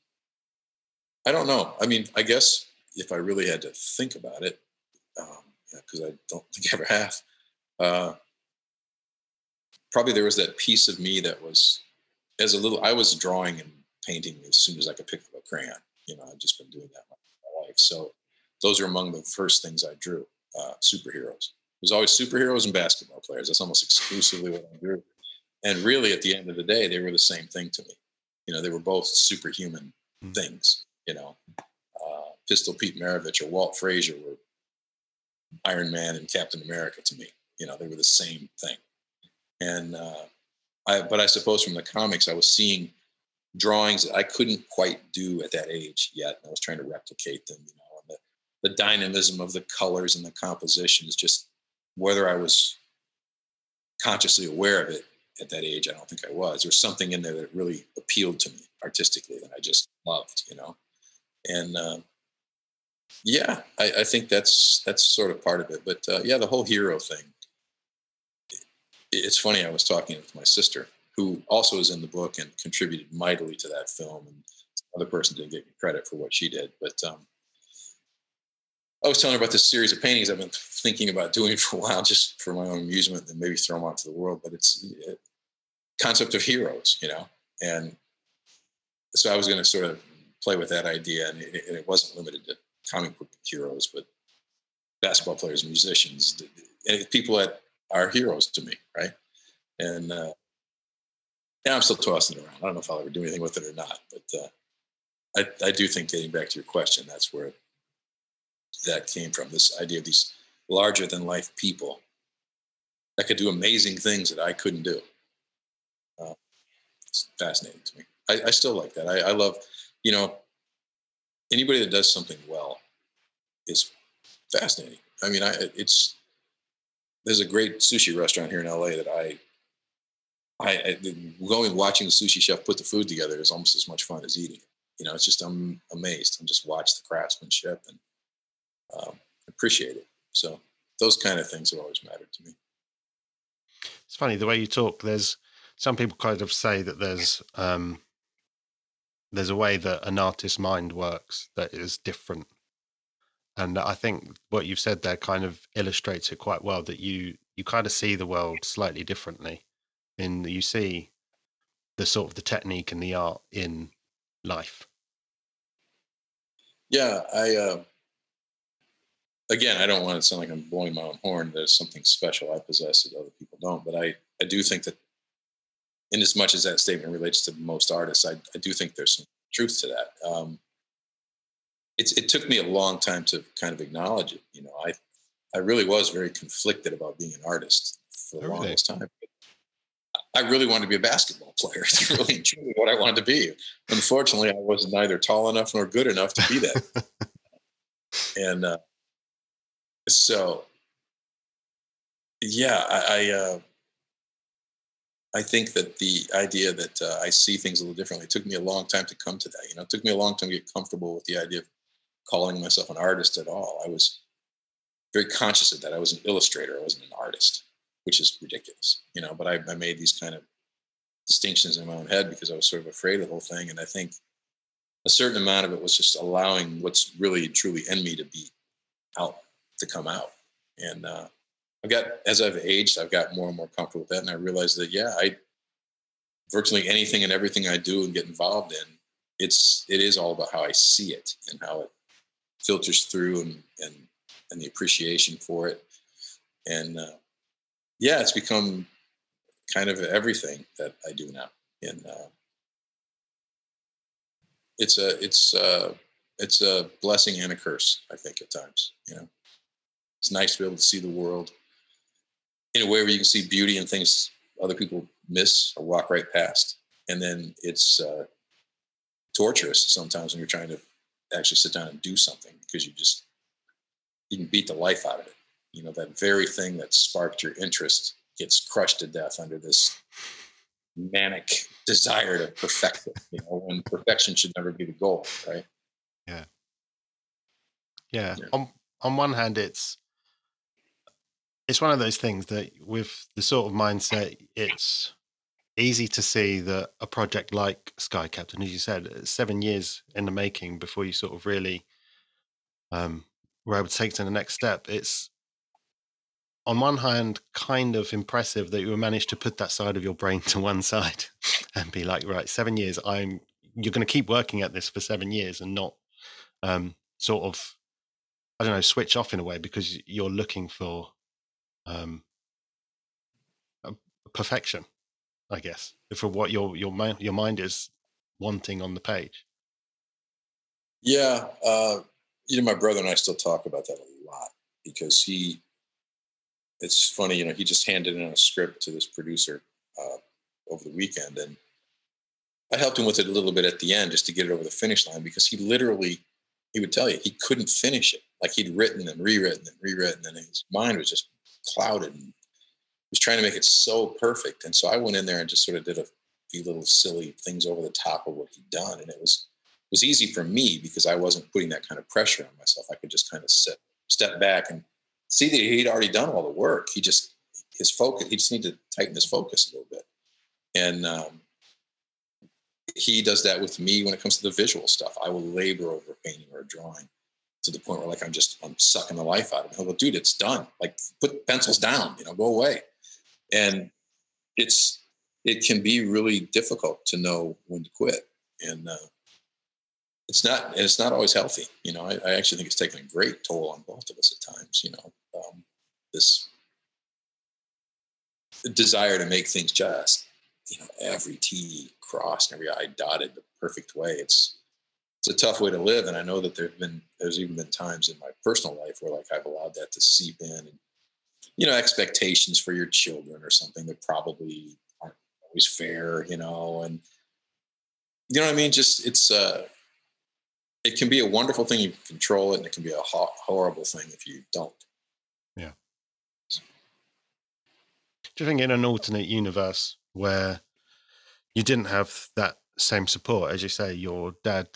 S5: I don't know. I mean, I guess if I really had to think about it, because um, I don't think I ever have, uh, probably there was that piece of me that was, as a little, I was drawing and painting as soon as I could pick up a crayon. You know, I've just been doing that life. So those are among the first things I drew. Uh, superheroes. There's always superheroes and basketball players. That's almost exclusively what I drew. And really, at the end of the day, they were the same thing to me. You know, they were both superhuman mm-hmm. things. You know, uh, Pistol Pete Maravich or Walt Frazier were Iron Man and Captain America to me. You know, they were the same thing. And uh, I, but I suppose from the comics, I was seeing drawings that I couldn't quite do at that age yet. I was trying to replicate them, you know, and the, the dynamism of the colors and the composition is just whether I was consciously aware of it at that age, I don't think I was. There's something in there that really appealed to me artistically that I just loved, you know. And uh, yeah, I, I, think that's that's sort of part of it. But uh, yeah, the whole hero thing. It's funny. I was talking with my sister, who also is in the book and contributed mightily to that film, and other person didn't get credit for what she did. But um, I was telling her about this series of paintings I've been thinking about doing for a while, just for my own amusement, and maybe throw them out to the world. But it's it, concept of heroes, you know, and so I was going to sort of play with that idea, and it, and it wasn't limited to comic book heroes, but basketball players, musicians, people that are heroes to me, right? And uh, yeah, I'm still tossing it around. I don't know if I'll ever do anything with it or not, but uh, I, I do think getting back to your question, that's where that came from. This idea of these larger than life people that could do amazing things that I couldn't do. Uh, it's fascinating to me. I, I still like that. I, I love, you know, anybody that does something well is fascinating. I mean, I it's there's a great sushi restaurant here in LA that I I, I going watching the sushi chef put the food together is almost as much fun as eating it. You know, it's just I'm amazed. I'm just watch the craftsmanship and um, appreciate it. So those kind of things have always mattered to me.
S1: It's funny the way you talk. There's some people kind of say that there's um, there's a way that an artist's mind works that is different and i think what you've said there kind of illustrates it quite well that you you kind of see the world slightly differently in you see the sort of the technique and the art in life
S5: yeah i uh again i don't want to sound like i'm blowing my own horn there's something special i possess that other people don't but i i do think that in as much as that statement relates to most artists, I, I do think there's some truth to that. Um, it's, it took me a long time to kind of acknowledge it. You know, I, I really was very conflicted about being an artist for the oh, longest time. I really wanted to be a basketball player. It's really truly what I wanted to be. Unfortunately, I was neither tall enough nor good enough to be that. and uh, so, yeah, I, I uh, I think that the idea that uh, I see things a little differently it took me a long time to come to that. You know, it took me a long time to get comfortable with the idea of calling myself an artist at all. I was very conscious of that. I was an illustrator. I wasn't an artist, which is ridiculous, you know. But I, I made these kind of distinctions in my own head because I was sort of afraid of the whole thing. And I think a certain amount of it was just allowing what's really truly in me to be out to come out. And uh, I've got as I've aged, I've got more and more comfortable with that, and I realized that yeah, I virtually anything and everything I do and get involved in, it's it is all about how I see it and how it filters through and and and the appreciation for it, and uh, yeah, it's become kind of everything that I do now, and uh, it's a it's a it's a blessing and a curse, I think, at times. You know, it's nice to be able to see the world in a way where you can see beauty and things other people miss or walk right past. And then it's uh, torturous sometimes when you're trying to actually sit down and do something because you just you can beat the life out of it. You know that very thing that sparked your interest gets crushed to death under this manic desire to perfect it. You know, when perfection should never be the goal, right?
S1: Yeah. Yeah. yeah. On on one hand, it's it's one of those things that with the sort of mindset, it's easy to see that a project like Sky Captain, as you said, seven years in the making before you sort of really um, were able to take it to the next step. It's on one hand kind of impressive that you managed to put that side of your brain to one side and be like, right, seven years. I'm you're going to keep working at this for seven years and not um, sort of I don't know switch off in a way because you're looking for um, perfection, I guess, for what your your mind your mind is wanting on the page.
S5: Yeah, uh, you know, my brother and I still talk about that a lot because he. It's funny, you know, he just handed in a script to this producer uh, over the weekend, and I helped him with it a little bit at the end just to get it over the finish line because he literally, he would tell you he couldn't finish it. Like he'd written and rewritten and rewritten, and his mind was just clouded and he was trying to make it so perfect. And so I went in there and just sort of did a few little silly things over the top of what he'd done. And it was was easy for me because I wasn't putting that kind of pressure on myself. I could just kind of sit, step back and see that he'd already done all the work. He just his focus. He just needed to tighten his focus a little bit, and um, he does that with me when it comes to the visual stuff. I will labor over a painting or a drawing to the point where like I'm just I'm sucking the life out of him. He'll go, dude, it's done. Like put pencils down, you know, go away. And it's it can be really difficult to know when to quit. And uh, it's not it's not always healthy. You know, I, I, actually think it's taken a great toll on both of us at times. You know, um, this desire to make things just, you know, every T crossed and every I dotted the perfect way. It's it's a tough way to live, and I know that there've been there's even been times in my personal life where like I've allowed that to seep in, and you know, expectations for your children or something that probably aren't always fair, you know, and you know what I mean. Just it's uh it can be a wonderful thing if you control it, and it can be a ho- horrible thing if you don't.
S1: Yeah. Do you think in an alternate universe where you didn't have that same support, as you say, your dad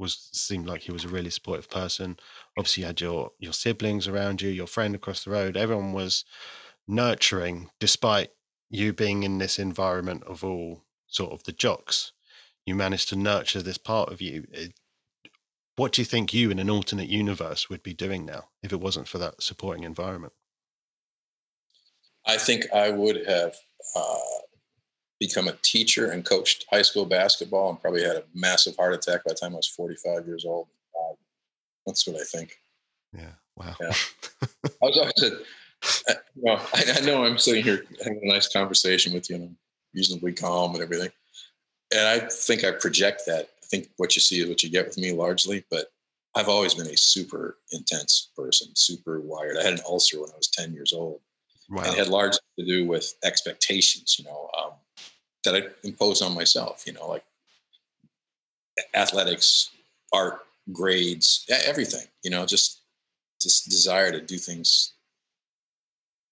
S1: was seemed like he was a really supportive person. Obviously, you had your your siblings around you, your friend across the road. Everyone was nurturing, despite you being in this environment of all sort of the jocks. You managed to nurture this part of you. It, what do you think you in an alternate universe would be doing now if it wasn't for that supporting environment?
S5: I think I would have uh, become a teacher and coached high school basketball and probably had a massive heart attack by the time I was 45 years old. Um, that's what I think.
S1: Yeah. Wow.
S5: Yeah. I was always a, you know, I, I, know I'm sitting here having a nice conversation with you and I'm reasonably calm and everything. And I think I project that I think what you see is what you get with me largely, but I've always been a super intense person, super wired. I had an ulcer when I was 10 years old. Wow. And it had largely to do with expectations, you know, um, that I imposed on myself, you know, like athletics, art, grades, everything, you know, just this desire to do things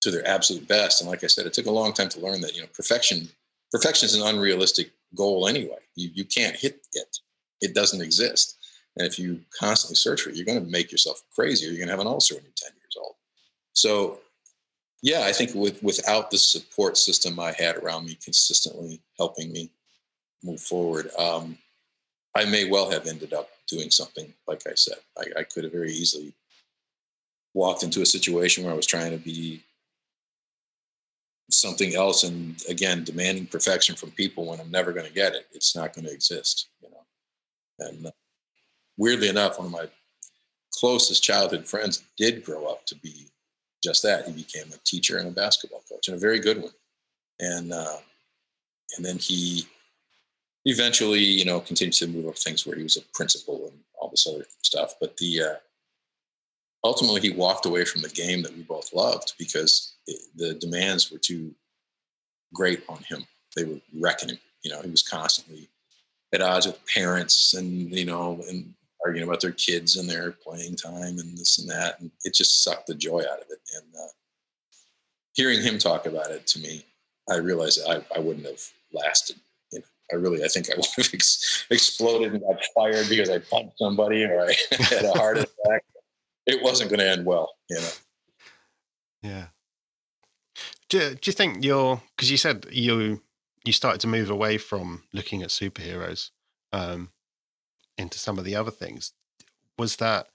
S5: to their absolute best. And like I said, it took a long time to learn that, you know, perfection, perfection is an unrealistic goal anyway. You, you can't hit it it doesn't exist. And if you constantly search for it, you're going to make yourself crazy or you're going to have an ulcer when you're 10 years old. So, yeah, I think with, without the support system I had around me consistently helping me move forward, um, I may well have ended up doing something like I said. I, I could have very easily walked into a situation where I was trying to be something else and again demanding perfection from people when I'm never going to get it. It's not going to exist, you know. And uh, weirdly enough, one of my closest childhood friends did grow up to be just that. He became a teacher and a basketball coach, and a very good one. And uh, and then he eventually, you know, continued to move up things where he was a principal and all this other stuff. But the uh, ultimately, he walked away from the game that we both loved because it, the demands were too great on him. They were wrecking him. You know, he was constantly at odds with parents and you know and arguing about their kids and their playing time and this and that and it just sucked the joy out of it. And uh, hearing him talk about it to me i realized I, I wouldn't have lasted you know i really i think i would have ex- exploded and got fired because i punched somebody or i had a heart attack. It wasn't going to end well you know.
S1: Yeah. Do, do you think you're because you said you you started to move away from looking at superheroes um, into some of the other things. Was that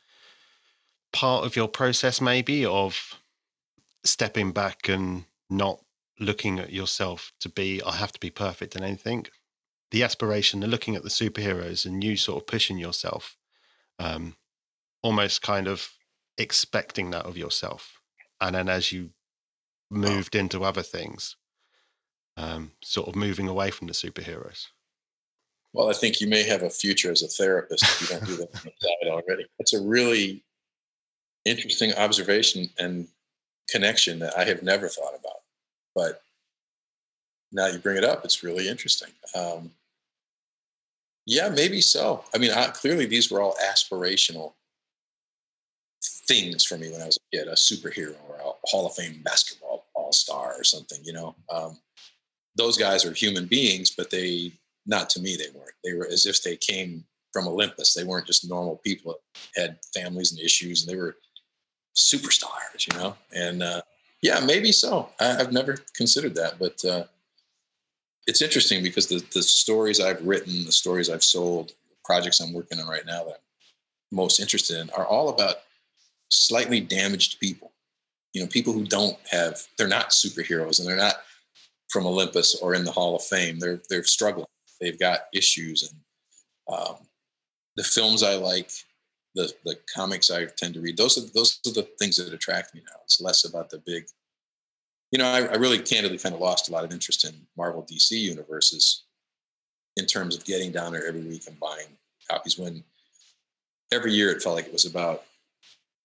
S1: part of your process, maybe, of stepping back and not looking at yourself to be, I have to be perfect in anything? The aspiration, the looking at the superheroes and you sort of pushing yourself, um, almost kind of expecting that of yourself. And then as you moved into other things, um, sort of moving away from the superheroes?
S5: Well, I think you may have a future as a therapist if you don't do that side already. It's a really interesting observation and connection that I have never thought about. But now you bring it up, it's really interesting. Um, yeah, maybe so. I mean, I, clearly these were all aspirational things for me when I was a kid, a superhero or a Hall of Fame basketball all star or something, you know. Um, those guys are human beings, but they, not to me, they weren't. They were as if they came from Olympus. They weren't just normal people that had families and issues, and they were superstars, you know. And uh, yeah, maybe so. I, have never considered that, but uh, it's interesting because the the stories I've written, the stories I've sold, projects I'm working on right now that I'm most interested in are all about slightly damaged people. You know, people who don't have, they're not superheroes and they're not from Olympus or in the Hall of Fame. They're they're struggling. They've got issues, and um, the films I like, the the comics I tend to read. Those are those are the things that attract me now. It's less about the big. You know, I, I really candidly kind of lost a lot of interest in Marvel DC universes in terms of getting down there every week and buying copies. When every year it felt like it was about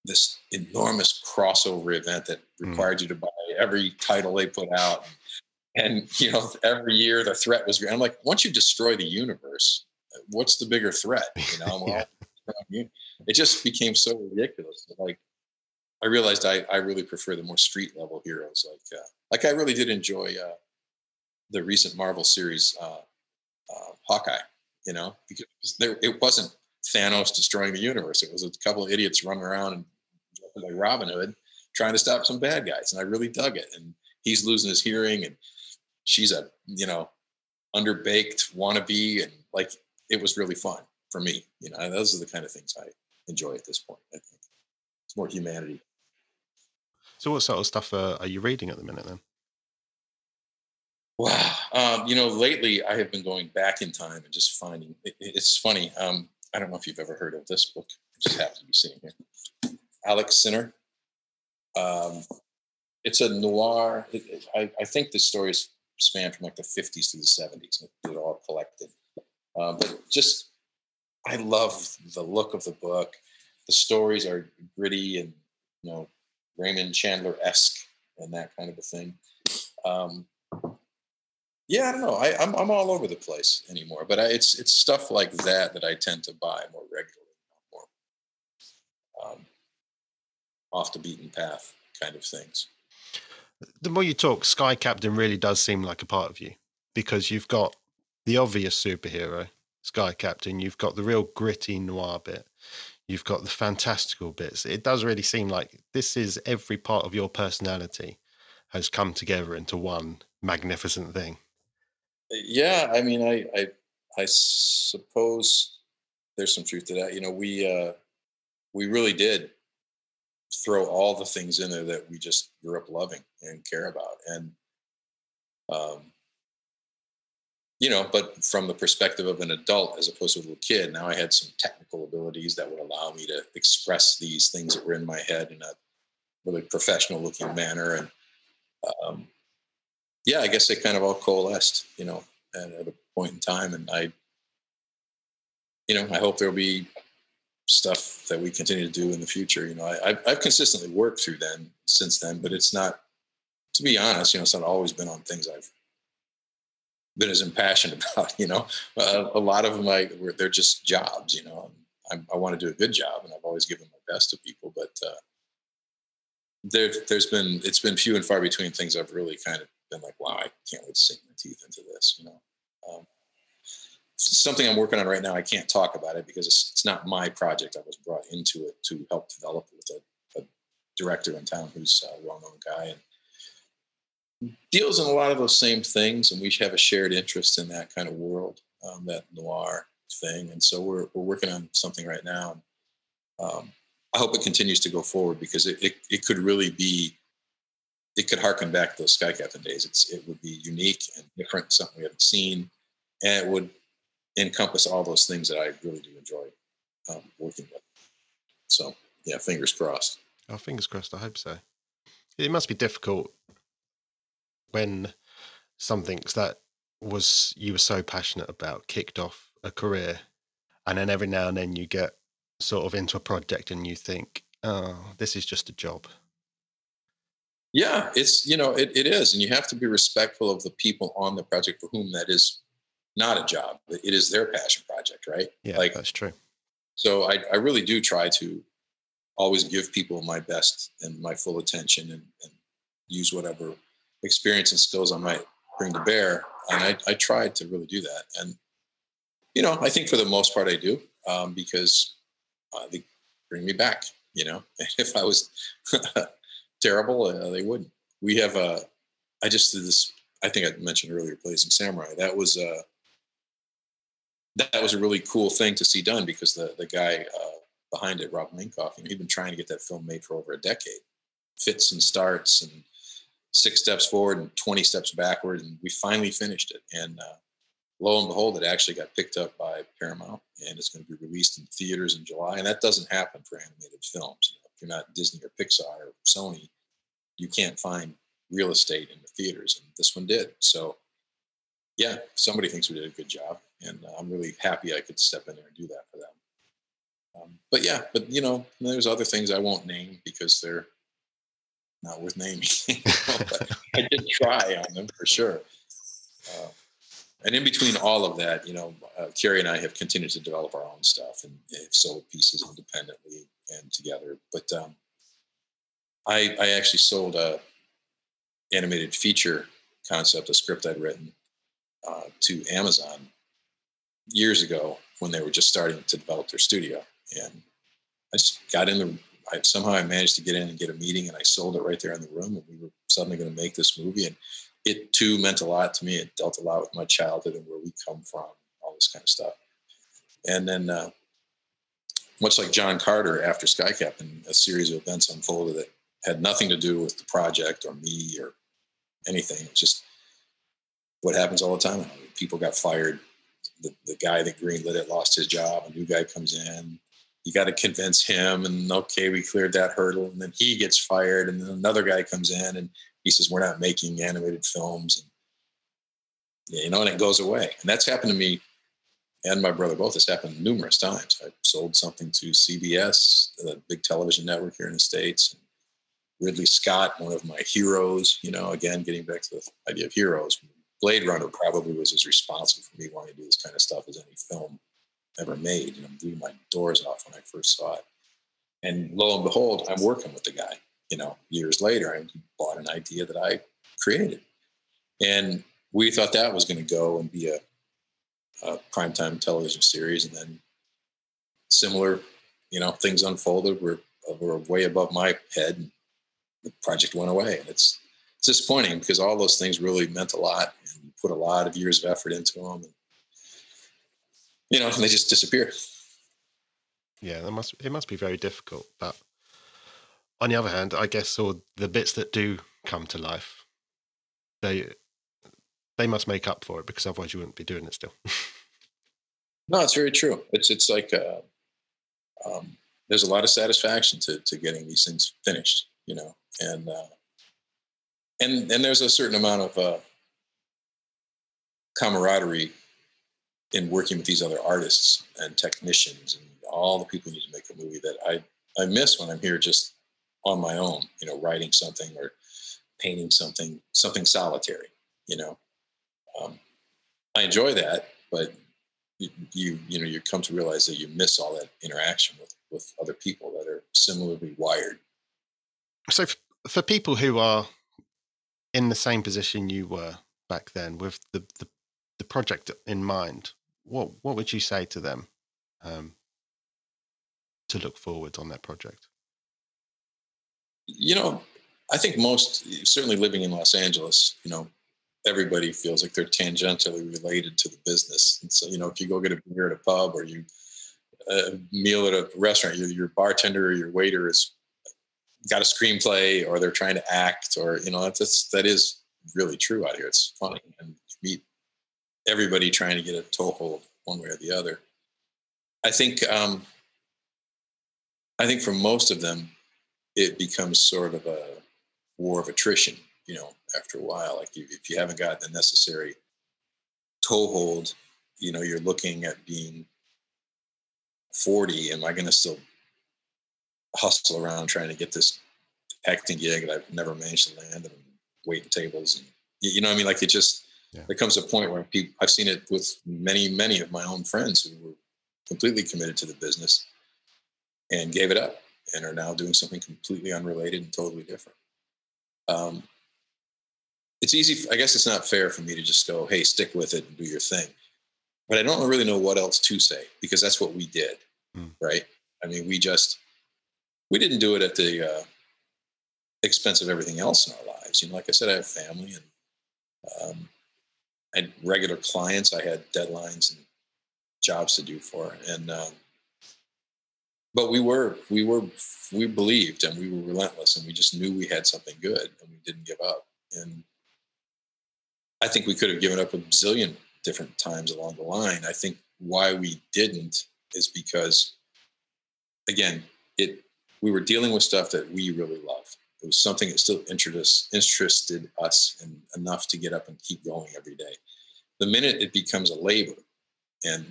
S5: this enormous crossover event that hmm. required mm. you to buy every title they put out. And you know, every year the threat was. I'm like, once you destroy the universe, what's the bigger threat? You know, yeah. it just became so ridiculous. Like, I realized I, I really prefer the more street level heroes. Like, uh, like I really did enjoy uh, the recent Marvel series, uh, uh Hawkeye. You know, because there it wasn't Thanos destroying the universe. It was a couple of idiots running around and like Robin Hood trying to stop some bad guys, and I really dug it. And he's losing his hearing, and she's a you know underbaked wannabe, and like it was really fun for me. You know, those are the kind of things I enjoy at this point. I think it's more humanity.
S1: So, what sort of stuff uh, are you reading at the minute then?
S5: Wow, um, you know, lately I have been going back in time and just finding. It, it's funny. Um, I don't know if you've ever heard of this book. It just happens to be sitting here. Alack Sinner. Um, it's a noir. It, it, I, I, think the stories span from like the 50s to the 70s. and They're all collected. Um, but just, I love the look of the book. The stories are gritty and, you know, Raymond Chandler esque and that kind of a thing. Um, yeah, I don't know. I, am I'm, I'm all over the place anymore, but I, it's it's stuff like that that I tend to buy more regularly, more um, off the beaten path kind of things.
S1: The more you talk, Sky Captain really does seem like a part of you because you've got the obvious superhero, Sky Captain. You've got the real gritty noir bit. You've got the fantastical bits. It does really seem like this is every part of your personality has come together into one magnificent thing.
S5: Yeah, I mean, I, I, I suppose there's some truth to that. You know, we, uh, we really did throw all the things in there that we just grew up loving and care about, and, um, you know, but from the perspective of an adult as opposed to a little kid, now I had some technical abilities that would allow me to express these things that were in my head in a really professional looking manner. And um, yeah, I guess they kind of all coalesced, you know, at, at a point in time. And I, you know, I hope there'll be stuff that we continue to do in the future. You know, I, I've, I've consistently worked through then since then, but it's not, to be honest, you know, it's not always been on things I've been as impassioned about. You know, uh, a lot of them, like, they're just jobs. You know, I, I want to do a good job, and I've always given my best to people, but uh, there, there's been it's been few and far between things I've really kind of been like, wow, I can't wait to sink my teeth into this. You know, um, something I'm working on right now. I can't talk about it because it's, it's not my project. I was brought into it to help develop with a, a director in town who's a well-known guy and deals in a lot of those same things. And we have a shared interest in that kind of world, um, that noir thing. And so we're we're working on something right now. Um, I hope it continues to go forward because it, it, it could really be it could harken back to those Sky Captain days. It's it would be unique and different, something we haven't seen, and it would encompass all those things that I really do enjoy um, working with. So yeah, fingers crossed.
S1: Oh, fingers crossed. I hope so. It must be difficult when something that was you were so passionate about kicked off a career, and then every now and then you get sort of into a project and you think, oh, this is just a job
S5: yeah, it's you know it, it is, and you have to be respectful of the people on the project for whom that is not a job. It is their passion project, right?
S1: Yeah, like that's true.
S5: So I, I really do try to always give people my best and my full attention, and, and use whatever experience and skills I might bring to bear. And I, I tried to really do that. And you know, I think for the most part, I do. um, because uh, they bring me back. You know, if I was terrible, uh, they wouldn't. We have a. I just did this. I think I mentioned earlier, Blazing Samurai. That was a. That was a really cool thing to see done because the the guy uh, behind it, Rob Minkoff, you know, he'd been trying to get that film made for over a decade. Fits and starts and six steps forward and 20 steps backward. And we finally finished it. And uh, lo and behold, it actually got picked up by Paramount and it's going to be released in theaters in July. And that doesn't happen for animated films. You know, if you're not Disney or Pixar or Sony, you can't find real estate in the theaters. And this one did. So, yeah, somebody thinks we did a good job. And uh, I'm really happy I could step in there and do that for them. Um, but yeah, but you know, there's other things I won't name because they're not worth naming. I did try on them for sure. Uh, and in between all of that, you know, uh, Kerry and I have continued to develop our own stuff and have sold pieces independently and together. But um, I, I actually sold a animated feature concept, a script I'd written uh, to Amazon years ago when they were just starting to develop their studio. And I just got in the I, somehow I managed to get in and get a meeting, and I sold it right there in the room. And we were suddenly going to make this movie, and it too meant a lot to me. It dealt a lot with my childhood and where we come from, all this kind of stuff. And then, uh, much like John Carter after Sky Captain, a series of events unfolded that had nothing to do with the project or me or anything. It's just what happens all the time. People got fired. The, the guy that greenlit it lost his job. A new guy comes in. You got to convince him and okay we cleared that hurdle. And then he gets fired and then another guy comes in and he says we're not making animated films. And you know and it goes away. And that's happened to me and my brother both. Has happened numerous times. I sold something to cbs the big television network here in the states. Ridley scott one of my heroes you know again getting back to the idea of heroes blade runner probably was as responsible for me wanting to do this kind of stuff as any film ever made. And I'm blew my doors off when I first saw it. And lo and behold, I'm working with the guy. You know, years later, and he bought an idea that I created, and we thought that was going to go and be a, a primetime television series. And then similar, you know, things unfolded. Were were way above my head. And the project went away, and it's it's disappointing because all those things really meant a lot, and you put a lot of years of effort into them. And you know, they just disappear.
S1: Yeah, that must it must be very difficult. But on the other hand, I guess all the bits that do come to life, they they must make up for it because otherwise you wouldn't be doing it still.
S5: no, it's very true. It's it's like uh, um, there's a lot of satisfaction to to getting these things finished, you know, and uh, and and there's a certain amount of uh, camaraderie in working with these other artists and technicians and all the people who need to make a movie that I, I miss when I'm here just on my own, you know, writing something or painting something, something solitary, you know. Um, I enjoy that, but you, you, you know, you come to realize that you miss all that interaction with, with other people that are similarly wired.
S1: So for people who are in the same position you were back then with the, the, the project in mind, what what would you say to them um, to look forward on that project?
S5: You know, I think most certainly living in Los Angeles, you know, everybody feels like they're tangentially related to the business. And so, you know, if you go get a beer at a pub or you a uh, meal at a restaurant, your, your bartender or your waiter is got a screenplay or they're trying to act or you know that's that is really true out here. It's funny and you meet everybody trying to get a toehold one way or the other. I think um, I think for most of them, it becomes sort of a war of attrition. You know, after a while, like if you haven't got the necessary toehold, you know, you're looking at being 40. Am I going to still hustle around trying to get this acting gig that I've never managed to land and waiting tables and you know, I mean, like it just yeah. there comes a point where people i've seen it with many many of my own friends who were completely committed to the business and gave it up and are now doing something completely unrelated and totally different um, it's easy i guess it's not fair for me to just go hey stick with it and do your thing but I don't really know what else to say because that's what we did,
S1: Mm.
S5: right? I mean, we just we didn't do it at the uh, expense of everything else in our lives. You know, like I said, I have family and um, I had regular clients. I had deadlines and jobs to do for, and um, but we were we were we believed and we were relentless, and we just knew we had something good, and we didn't give up. And I think we could have given up a zillion different times along the line. I think why we didn't is because, again, it we were dealing with stuff that we really love. It was something that still interested us, interested us in, enough to get up and keep going every day. The minute it becomes a labor, and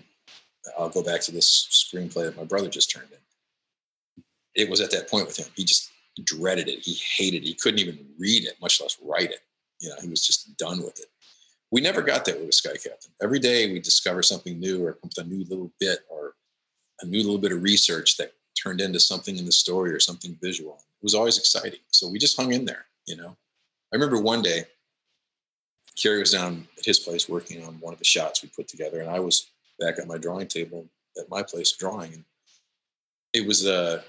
S5: I'll go back to this screenplay that my brother just turned in. It was at that point with him. He just dreaded it. He hated it. He couldn't even read it, much less write it. You know, he was just done with it. We never got that with Sky Captain. Every day we discover something new or a new little bit or a new little bit of research that turned into something in the story or something visual. It was always exciting. So we just hung in there, you know. I remember one day, Kerry was down at his place working on one of the shots we put together, and I was back at my drawing table at my place drawing. And it was the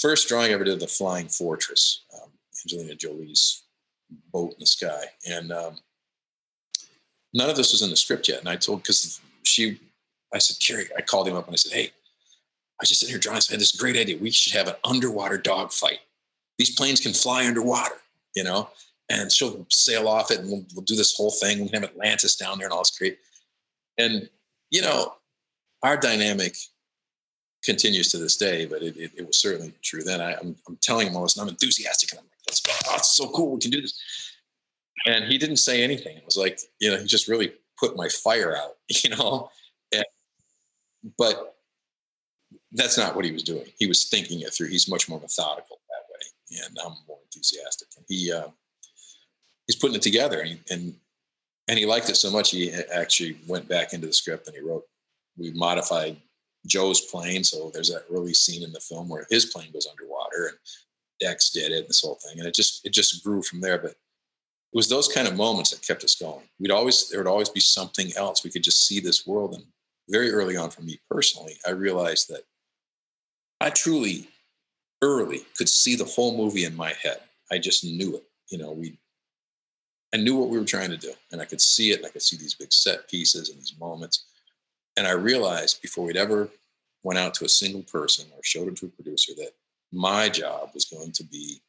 S5: first drawing I ever did of the Flying Fortress, um, Angelina Jolie's boat in the sky. And um, none of this was in the script yet. And I told, because she, I said, Kerry, I called him up and I said, hey, I just sitting here drawing. I had this great idea. We should have an underwater dogfight. These planes can fly underwater, you know, and she'll sail off it and we'll, we'll do this whole thing. We can have Atlantis down there and all this great. And, you know, our dynamic continues to this day, but it, it, it was certainly true then. I, am I'm telling him all this and I'm enthusiastic and I'm like, go. Oh, so cool. We can do this. And he didn't say anything. It was like, you know, he just really put my fire out, you know, and, but that's not what he was doing. He was thinking it through. He's much more methodical that way, and I'm more enthusiastic. And he uh, he's putting it together, and, and and he liked it so much he actually went back into the script and he wrote. We modified Joe's plane, so there's that early scene in the film where his plane goes underwater, and Dex did it, and this whole thing, and it just it just grew from there. But it was those kind of moments that kept us going. We'd always there would always be something else. We could just see this world, and very early on for me personally, I realized that I truly early could see the whole movie in my head. I just knew it. You know, we I knew what we were trying to do and I could see it and I could see these big set pieces and these moments. And I realized before we'd ever went out to a single person or showed it to a producer that my job was going to be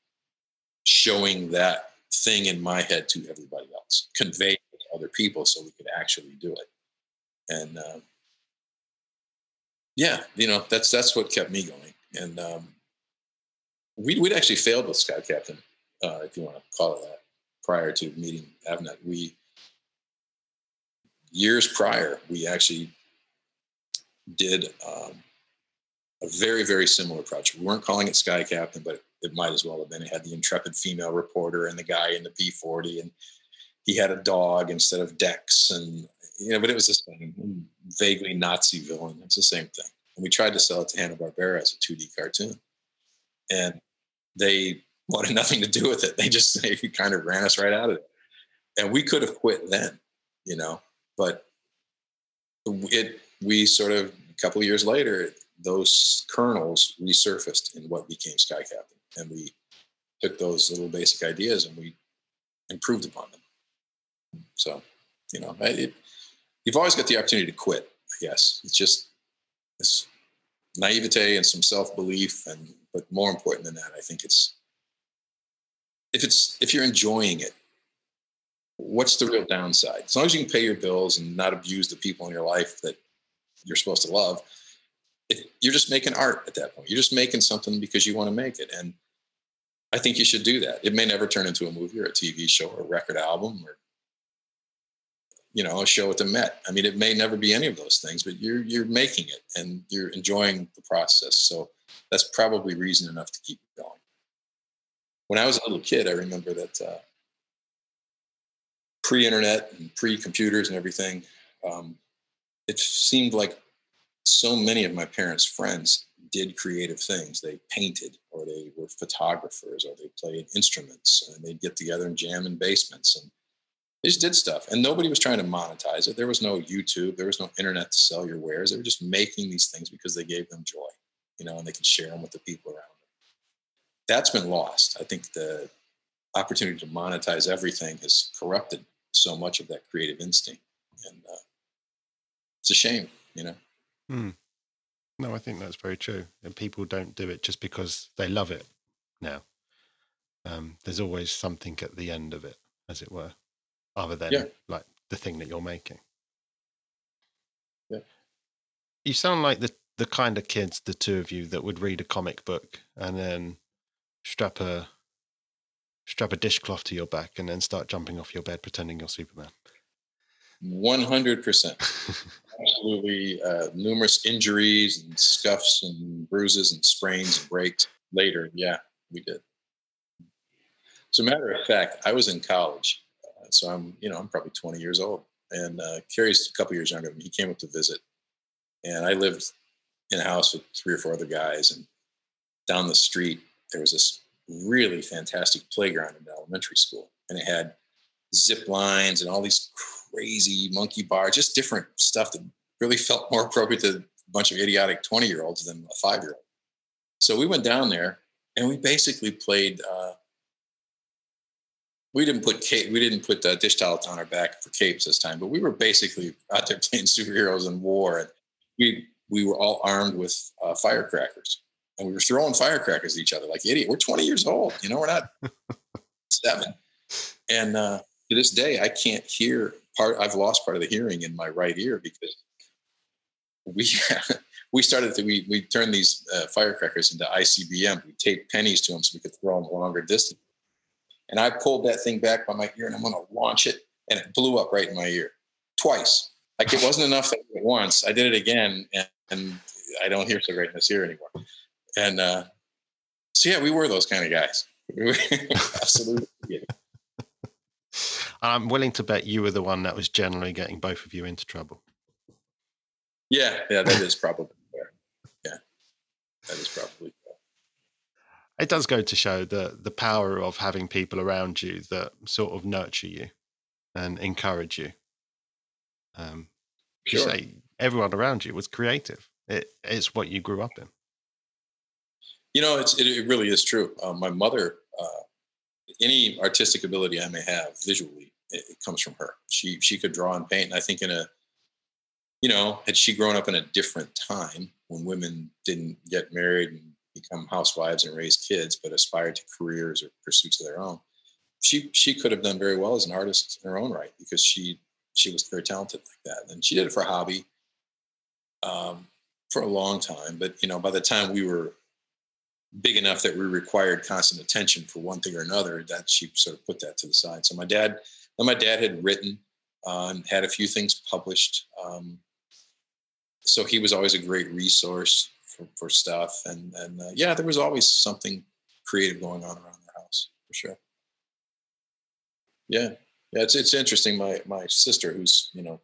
S5: showing that thing in my head to everybody else, convey it to other people so we could actually do it. And um, yeah, you know, that's that's what kept me going. And um, we, we'd actually failed with Sky Captain, uh, if you want to call it that, prior to meeting Avnet. We years prior, we actually did um, a very very similar project. We weren't calling it Sky Captain, but it, it might as well have been. It had the intrepid female reporter and the guy in the P40, and he had a dog instead of Dex, and you know, but it was the same vaguely Nazi villain. It's the same thing. And we tried to sell it to Hanna Barbera as a 2D cartoon, and they wanted nothing to do with it. They just they kind of ran us right out of it, and we could have quit then, you know. But it we sort of a couple of years later, those kernels resurfaced in what became Sky Captain, and we took those little basic ideas and we improved upon them. So, you know, it, you've always got the opportunity to quit. I guess it's just it's naivete and some self belief, and but more important than that, I think it's if it's if you're enjoying it, what's the real downside? As long as you can pay your bills and not abuse the people in your life that you're supposed to love, if you're just making art at that point. You're just making something because you want to make it, and I think you should do that. It may never turn into a movie or a TV show or a record album or you know a show at the Met. I mean, it may never be any of those things, but you're you're making it and you're enjoying the process. So that's probably reason enough to keep going. When I was a little kid, I remember that uh, pre-internet and pre-computers and everything, um, it seemed like so many of my parents' friends did creative things. They painted, or they were photographers, or they played instruments, and they'd get together and jam in basements and They just did stuff, and nobody was trying to monetize it. There was no YouTube, there was no internet to sell your wares. They were just making these things because they gave them joy, you know, and they could share them with the people around them. That's been lost. I think the opportunity to monetize everything has corrupted so much of that creative instinct, and uh, it's a shame, you know.
S1: Hmm. No, I think that's very true. And people don't do it just because they love it now. Um, there's always something at the end of it, as it were, other than
S5: Yeah.
S1: like the thing that you're making.
S5: Yeah.
S1: You sound like the the kind of kids, the two of you, that would read a comic book and then strap a strap a dishcloth to your back and then start jumping off your bed pretending you're Superman.
S5: One hundred percent. absolutely uh, numerous injuries and scuffs and bruises and sprains and breaks later. Yeah, we did. As a matter of fact, I was in college, so I'm you know I'm probably 20 years old, and uh, Kerry's a couple years younger than me. He came up to visit, and I lived in a house with three or four other guys, and down the street there was this really fantastic playground in elementary school, and it had zip lines and all these crazy monkey bars, just different stuff that really felt more appropriate to a bunch of idiotic 20 year olds than a five year old. So we went down there and we basically played. Uh, we didn't put cape, we didn't put uh, dish towels on our back for capes this time, but we were basically out there playing superheroes in war, and we we were all armed with uh, firecrackers, and we were throwing firecrackers at each other like idiot. We're 20 years old, you know, we're not seven, and uh, to this day, I can't hear part. I've lost part of the hearing in my right ear because we we started to we we turned these uh, firecrackers into ICBM. We taped pennies to them so we could throw them longer distance. And I pulled that thing back by my ear, and I'm going to launch it, and it blew up right in my ear twice. Like it wasn't enough that I did once. I did it again, and, and I don't hear so great in this ear anymore. And uh, so yeah, we were those kind of guys. Absolutely.
S1: I'm willing to bet you were the one that was generally getting both of you into trouble.
S5: Yeah, yeah, that is probably fair. Yeah, that is probably fair.
S1: It does go to show the the power of having people around you that sort of nurture you and encourage you. Um, you
S5: Sure.
S1: say everyone around you was creative. It, it's what you grew up in.
S5: You know, it's it, it really is true. Um, my mother, uh, any artistic ability I may have visually, it, it comes from her. She she could draw and paint. And I think in a, you know, had she grown up in a different time when women didn't get married and become housewives and raise kids, but aspired to careers or pursuits of their own, she she could have done very well as an artist in her own right because she she was very talented like that, and she did it for a hobby. Um, for a long time, but you know, by the time we were big enough that we required constant attention for one thing or another, that she sort of put that to the side. So my dad, my dad had written uh, had a few things published. Um, so he was always a great resource for, for stuff. And, and uh, yeah, there was always something creative going on around the house for sure. Yeah. Yeah. It's, it's interesting. My, my sister who's, you know,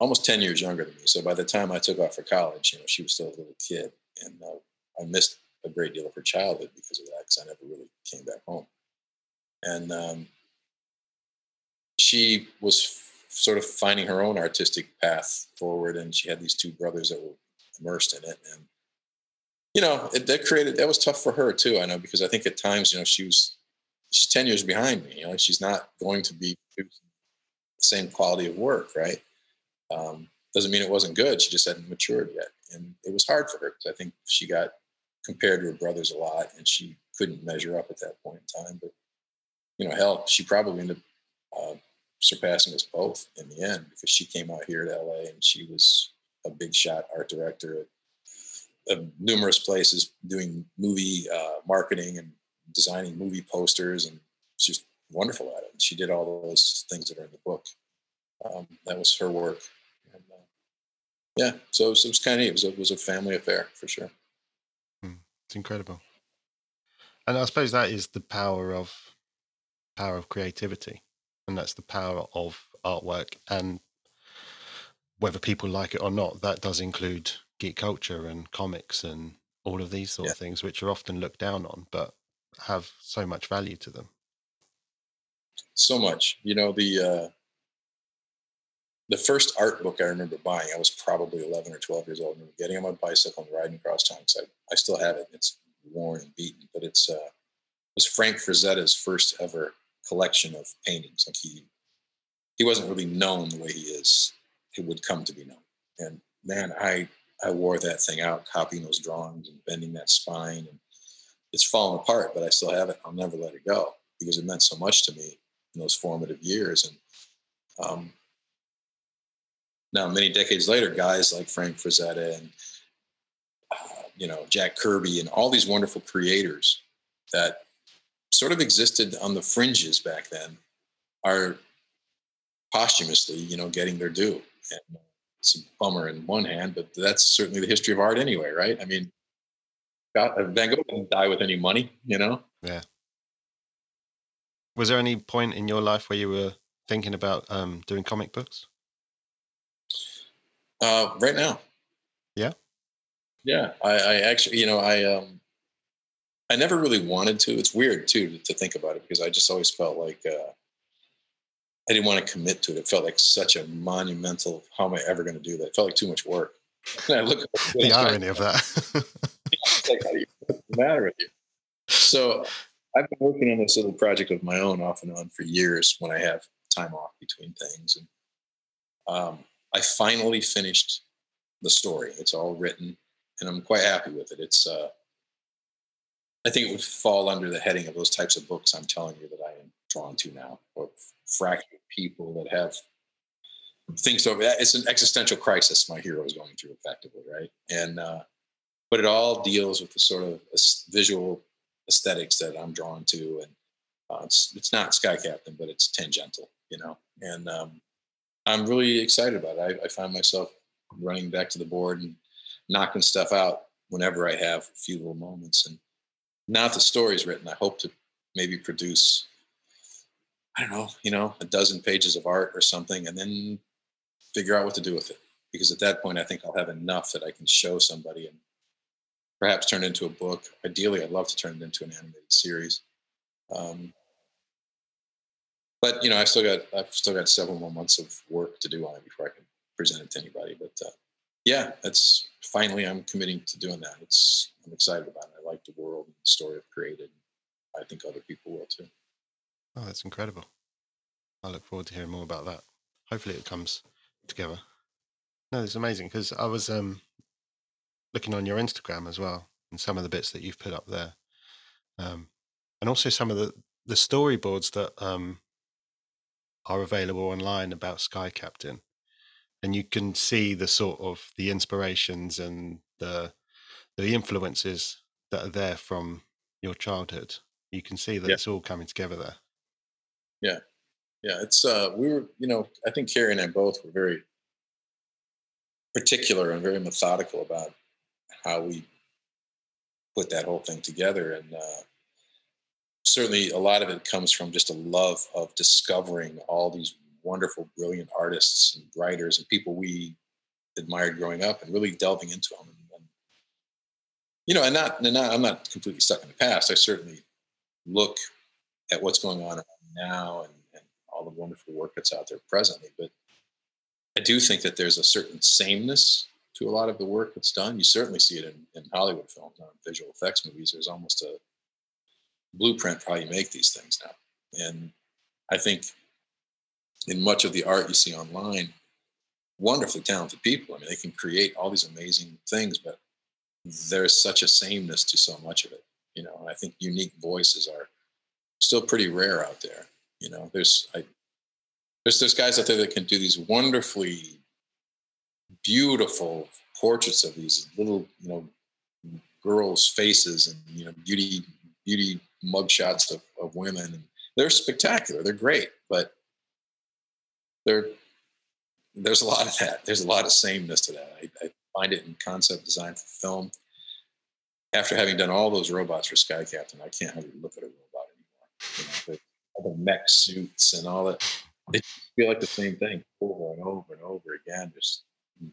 S5: almost 10 years younger than me. So by the time I took off for college, you know, she was still a little kid and uh, I missed a great deal of her childhood because of that, because I never really came back home. And um, she was sort of finding her own artistic path forward, and she had these two brothers that were immersed in it. And you know, it, that created that was tough for her too. I know because I think at times, you know, she was she's ten years behind me. You know, she's not going to be the same quality of work, right? Um, doesn't mean it wasn't good. She just hadn't matured yet, and it was hard for her because I think she got compared to her brothers a lot, and she couldn't measure up at that point in time. But you know, hell, she probably ended up uh, surpassing us both in the end because she came out here to LA and she was a big shot art director at, at numerous places, doing movie uh, marketing and designing movie posters, and she's wonderful at it. She did all those things that are in the book. Um, that was her work. And, uh, yeah, so it was, was kind of. It was, it was a family affair for sure.
S1: It's incredible. And I suppose that is the power of power of creativity. And that's the power of artwork. And whether people like it or not, that does include geek culture and comics and all of these sort
S5: Yeah.
S1: of things, which are often looked down on, but have so much value to them.
S5: so much. You know the uh, the first art book I remember buying. I was probably eleven or twelve years old. I remember getting on my bicycle and riding across town. I, I still have it. It's worn and beaten, but it's uh, it was Frank Frazetta's first ever collection of paintings. Like he he wasn't really known the way he is. He would come to be known. And man, I I wore that thing out, copying those drawings and bending that spine, and it's fallen apart. But I still have it. I'll never let it go because it meant so much to me in those formative years. And um, now, many decades later, guys like Frank Frazetta and uh, you know Jack Kirby and all these wonderful creators that sort of existed on the fringes back then are posthumously, you know, getting their due. And it's a bummer in one hand, but that's certainly the history of art anyway, right? I mean, Van Gogh didn't die with any money, you know?
S1: Yeah. Was there any point in your life where you were thinking about um, doing comic books?
S5: Uh, right now.
S1: Yeah.
S5: Yeah. I, I actually, you know, I, um, I never really wanted to. It's weird too to think about it because I just always felt like uh, I didn't want to commit to it. It felt like such a monumental. How am I ever going to do that? It felt like too much work. And I look at
S1: the irony of that.
S5: like, what's the matter with you? So I've been working on this little project of my own off and on for years when I have time off between things. And um, I finally finished the story. It's all written and I'm quite happy with it. It's, uh, I think it would fall under the heading of those types of books I'm telling you that I am drawn to now, or fractured people that have things over. It's an existential crisis my hero is going through, effectively, right? And uh, but it all deals with the sort of visual aesthetics that I'm drawn to, and uh, it's it's not Sky Captain, but it's tangential, you know. And um, I'm really excited about it. I, I find myself running back to the board and knocking stuff out whenever I have a few little moments. And now that the story's written, I hope to maybe produce I don't know, you know, a dozen pages of art or something, and then figure out what to do with it. Because at that point, I think I'll have enough that I can show somebody and perhaps turn it into a book. Ideally, I'd love to turn it into an animated series. Um, but you know, I've still got I've still got several more months of work to do on it before I can present it to anybody. But uh, yeah, that's finally I'm committing to doing that. It's I'm excited about it. I like the world and the story I've created. I think other people will too.
S1: Oh, that's incredible. I look forward to hearing more about that. Hopefully, it comes together. No, it's amazing because I was um, looking on your Instagram as well, and some of the bits that you've put up there, um, and also some of the the storyboards that um, are available online about Sky Captain, and you can see the sort of the inspirations and the the influences that are there from your childhood. You can see that it's all coming together there.
S5: Yeah. Yeah. It's, uh, we were, you know, I think Kerry and I both were very particular and very methodical about how we put that whole thing together. And, uh, certainly a lot of it comes from just a love of discovering all these wonderful, brilliant artists and writers and people we admired growing up and really delving into them. And, and you know, and not, and not, I'm not completely stuck in the past. I certainly look at what's going on now and, and all the wonderful work that's out there presently. But I do think that there's a certain sameness to a lot of the work that's done. You certainly see it in, in Hollywood films, on visual effects movies. There's almost a blueprint for how you make these things now. And I think in much of the art you see online, wonderfully talented people. I mean, they can create all these amazing things, but there's such a sameness to so much of it. You know, I think unique voices are still pretty rare out there. You know, there's I, there's there's guys out there that can do these wonderfully beautiful portraits of these little you know girls' faces and you know beauty beauty mugshots of, of women and they're spectacular they're great but there there's a lot of that there's a lot of sameness to that. I, I find it in concept design for film. After having done all those robots for sky captain i can't really look at a you know, the, the mech suits and all that. They feel like the same thing over and over and over again. There's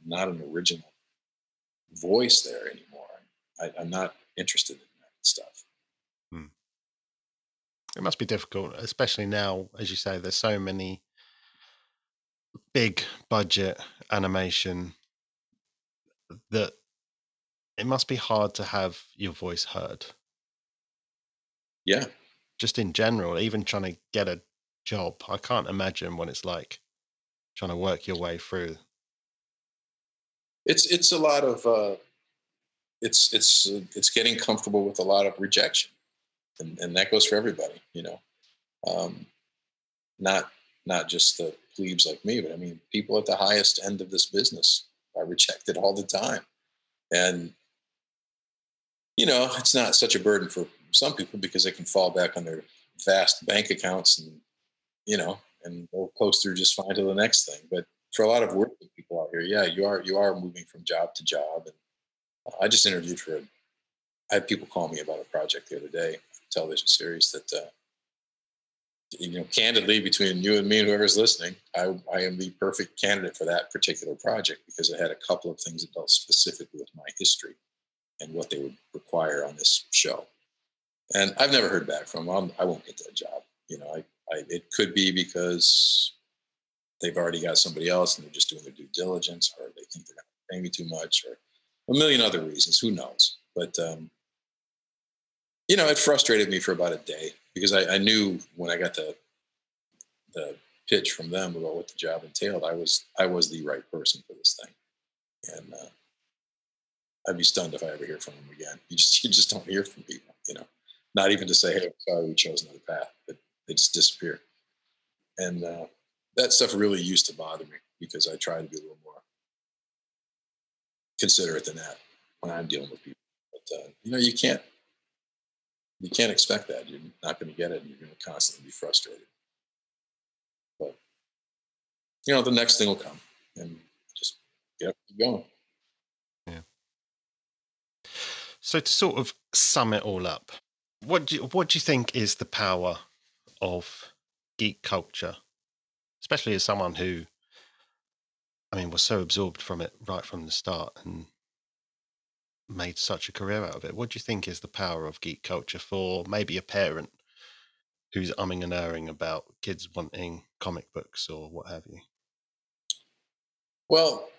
S5: not an original voice there anymore. I, am not interested in that stuff. Hmm.
S1: It must be difficult, especially now, as you say, there's so many big budget animation that it must be hard to have your voice heard.
S5: Yeah.
S1: Just in general, even trying to get a job, I can't imagine what it's like trying to work your way through.
S5: It's it's a lot of uh, it's it's it's getting comfortable with a lot of rejection, and, and that goes for everybody. You know, um, not not just the plebes like me, but I mean people at the highest end of this business are rejected all the time, and you know it's not such a burden for some people because they can fall back on their vast bank accounts and you know and they'll close through just fine to the next thing. But for a lot of working people out here, yeah, you are you are moving from job to job. And I just interviewed for. A, I had people call me about a project the other day, television series that. Uh, you know, candidly, between you and me and whoever's listening, I, I am the perfect candidate for that particular project because it had a couple of things that dealt specifically with my history and what they would require on this show. And I've never heard back from them. I won't get that job. You know, I, I, it could be because they've already got somebody else and they're just doing their due diligence, or they think they're going to pay me too much, or a million other reasons. Who knows? But um, you know, it frustrated me for about a day because I, I knew when I got the the pitch from them about what the job entailed, I was I was the right person for this thing, and uh, I'd be stunned if I ever hear from them again. You just you just don't hear from people, you know. Not even to say, "Hey, sorry, we chose another path," but they just disappear. And uh, that stuff really used to bother me because I try to be a little more considerate than that when I'm dealing with people. But uh, you know, you can't you can't expect that. You're not going to get it, and you're going to constantly be frustrated. But you know, the next thing will come, and just get keep going.
S1: Yeah. So to sort of sum it all up, what do you, what do you think is the power of geek culture, especially as someone who, I mean, was so absorbed from it right from the start and made such a career out of it. What do you think is the power of geek culture for maybe a parent who's umming and erring about kids wanting comic books or what have you?
S5: Well,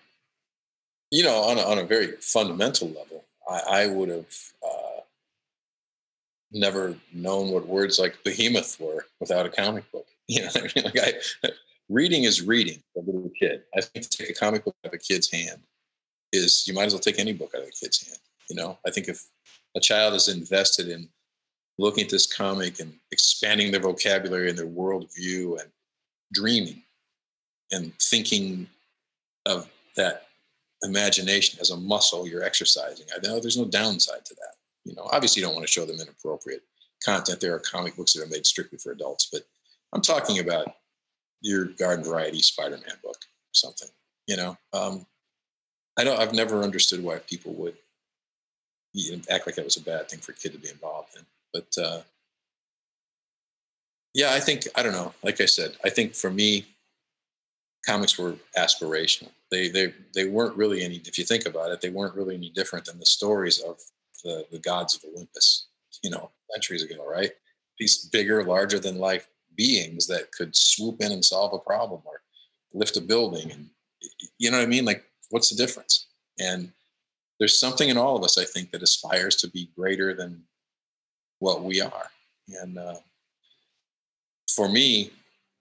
S5: you know, on a, on a very fundamental level, I, I would have uh, never known what words like behemoth were without a comic book. You know, I mean, like I, reading is reading a little kid. I think to take a comic book out of a kid's hand is you might as well take any book out of a kid's hand. You know, I think if a child is invested in looking at this comic and expanding their vocabulary and their worldview and dreaming and thinking of that imagination as a muscle you're exercising, I know there's no downside to that. You know, obviously you don't want to show them inappropriate content. There are comic books that are made strictly for adults, but I'm talking about your garden variety Spider-Man book something. You know, um, I don't. I've never understood why people would act like that was a bad thing for a kid to be involved in. But uh, yeah, I think I don't know. Like I said, I think for me, comics were aspirational. They they they weren't really any. If you think about it, they weren't really any different than the stories of the the gods of Olympus. You know, centuries ago, right? These bigger, larger than life beings that could swoop in and solve a problem or lift a building and you know what i mean like what's the difference and there's something in all of us i think that aspires to be greater than what we are and uh, for me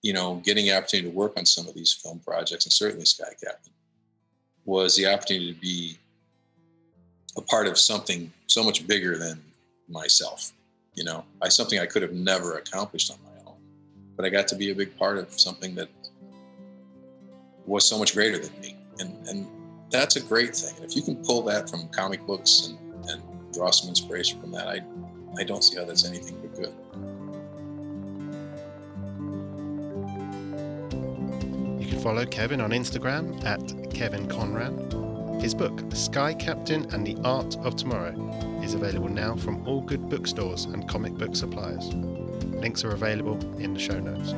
S5: you know getting the opportunity to work on some of these film projects and certainly sky captain was the opportunity to be a part of something so much bigger than myself you know i something i could have never accomplished on my own, but I got to be a big part of something that was so much greater than me. And, and that's a great thing. And if you can pull that from comic books and, and draw some inspiration from that, I, I don't see how that's anything but good.
S1: You can follow Kevin on Instagram at Kevin Conran. His book, Sky Captain and the Art of Tomorrow, is available now from all good bookstores and comic book suppliers. Links are available in the show notes.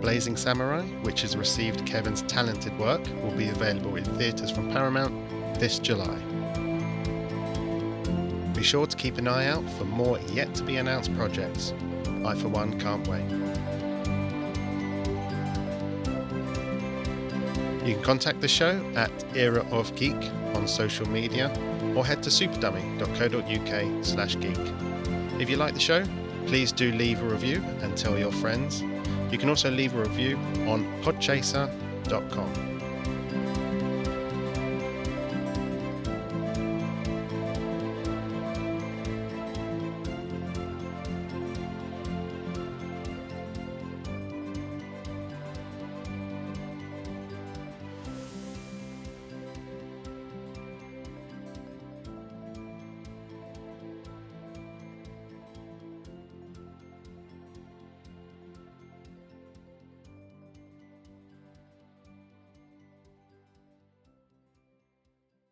S1: Blazing Samurai, which has received Kevin's talented work, will be available in theatres from Paramount this July. Be sure to keep an eye out for more yet to be announced projects. I, for one, can't wait. You can contact the show at Era of Geek on social media or head to superdummy.co.uk slash geek. If you like the show, please do leave a review and tell your friends. You can also leave a review on podchaser.com.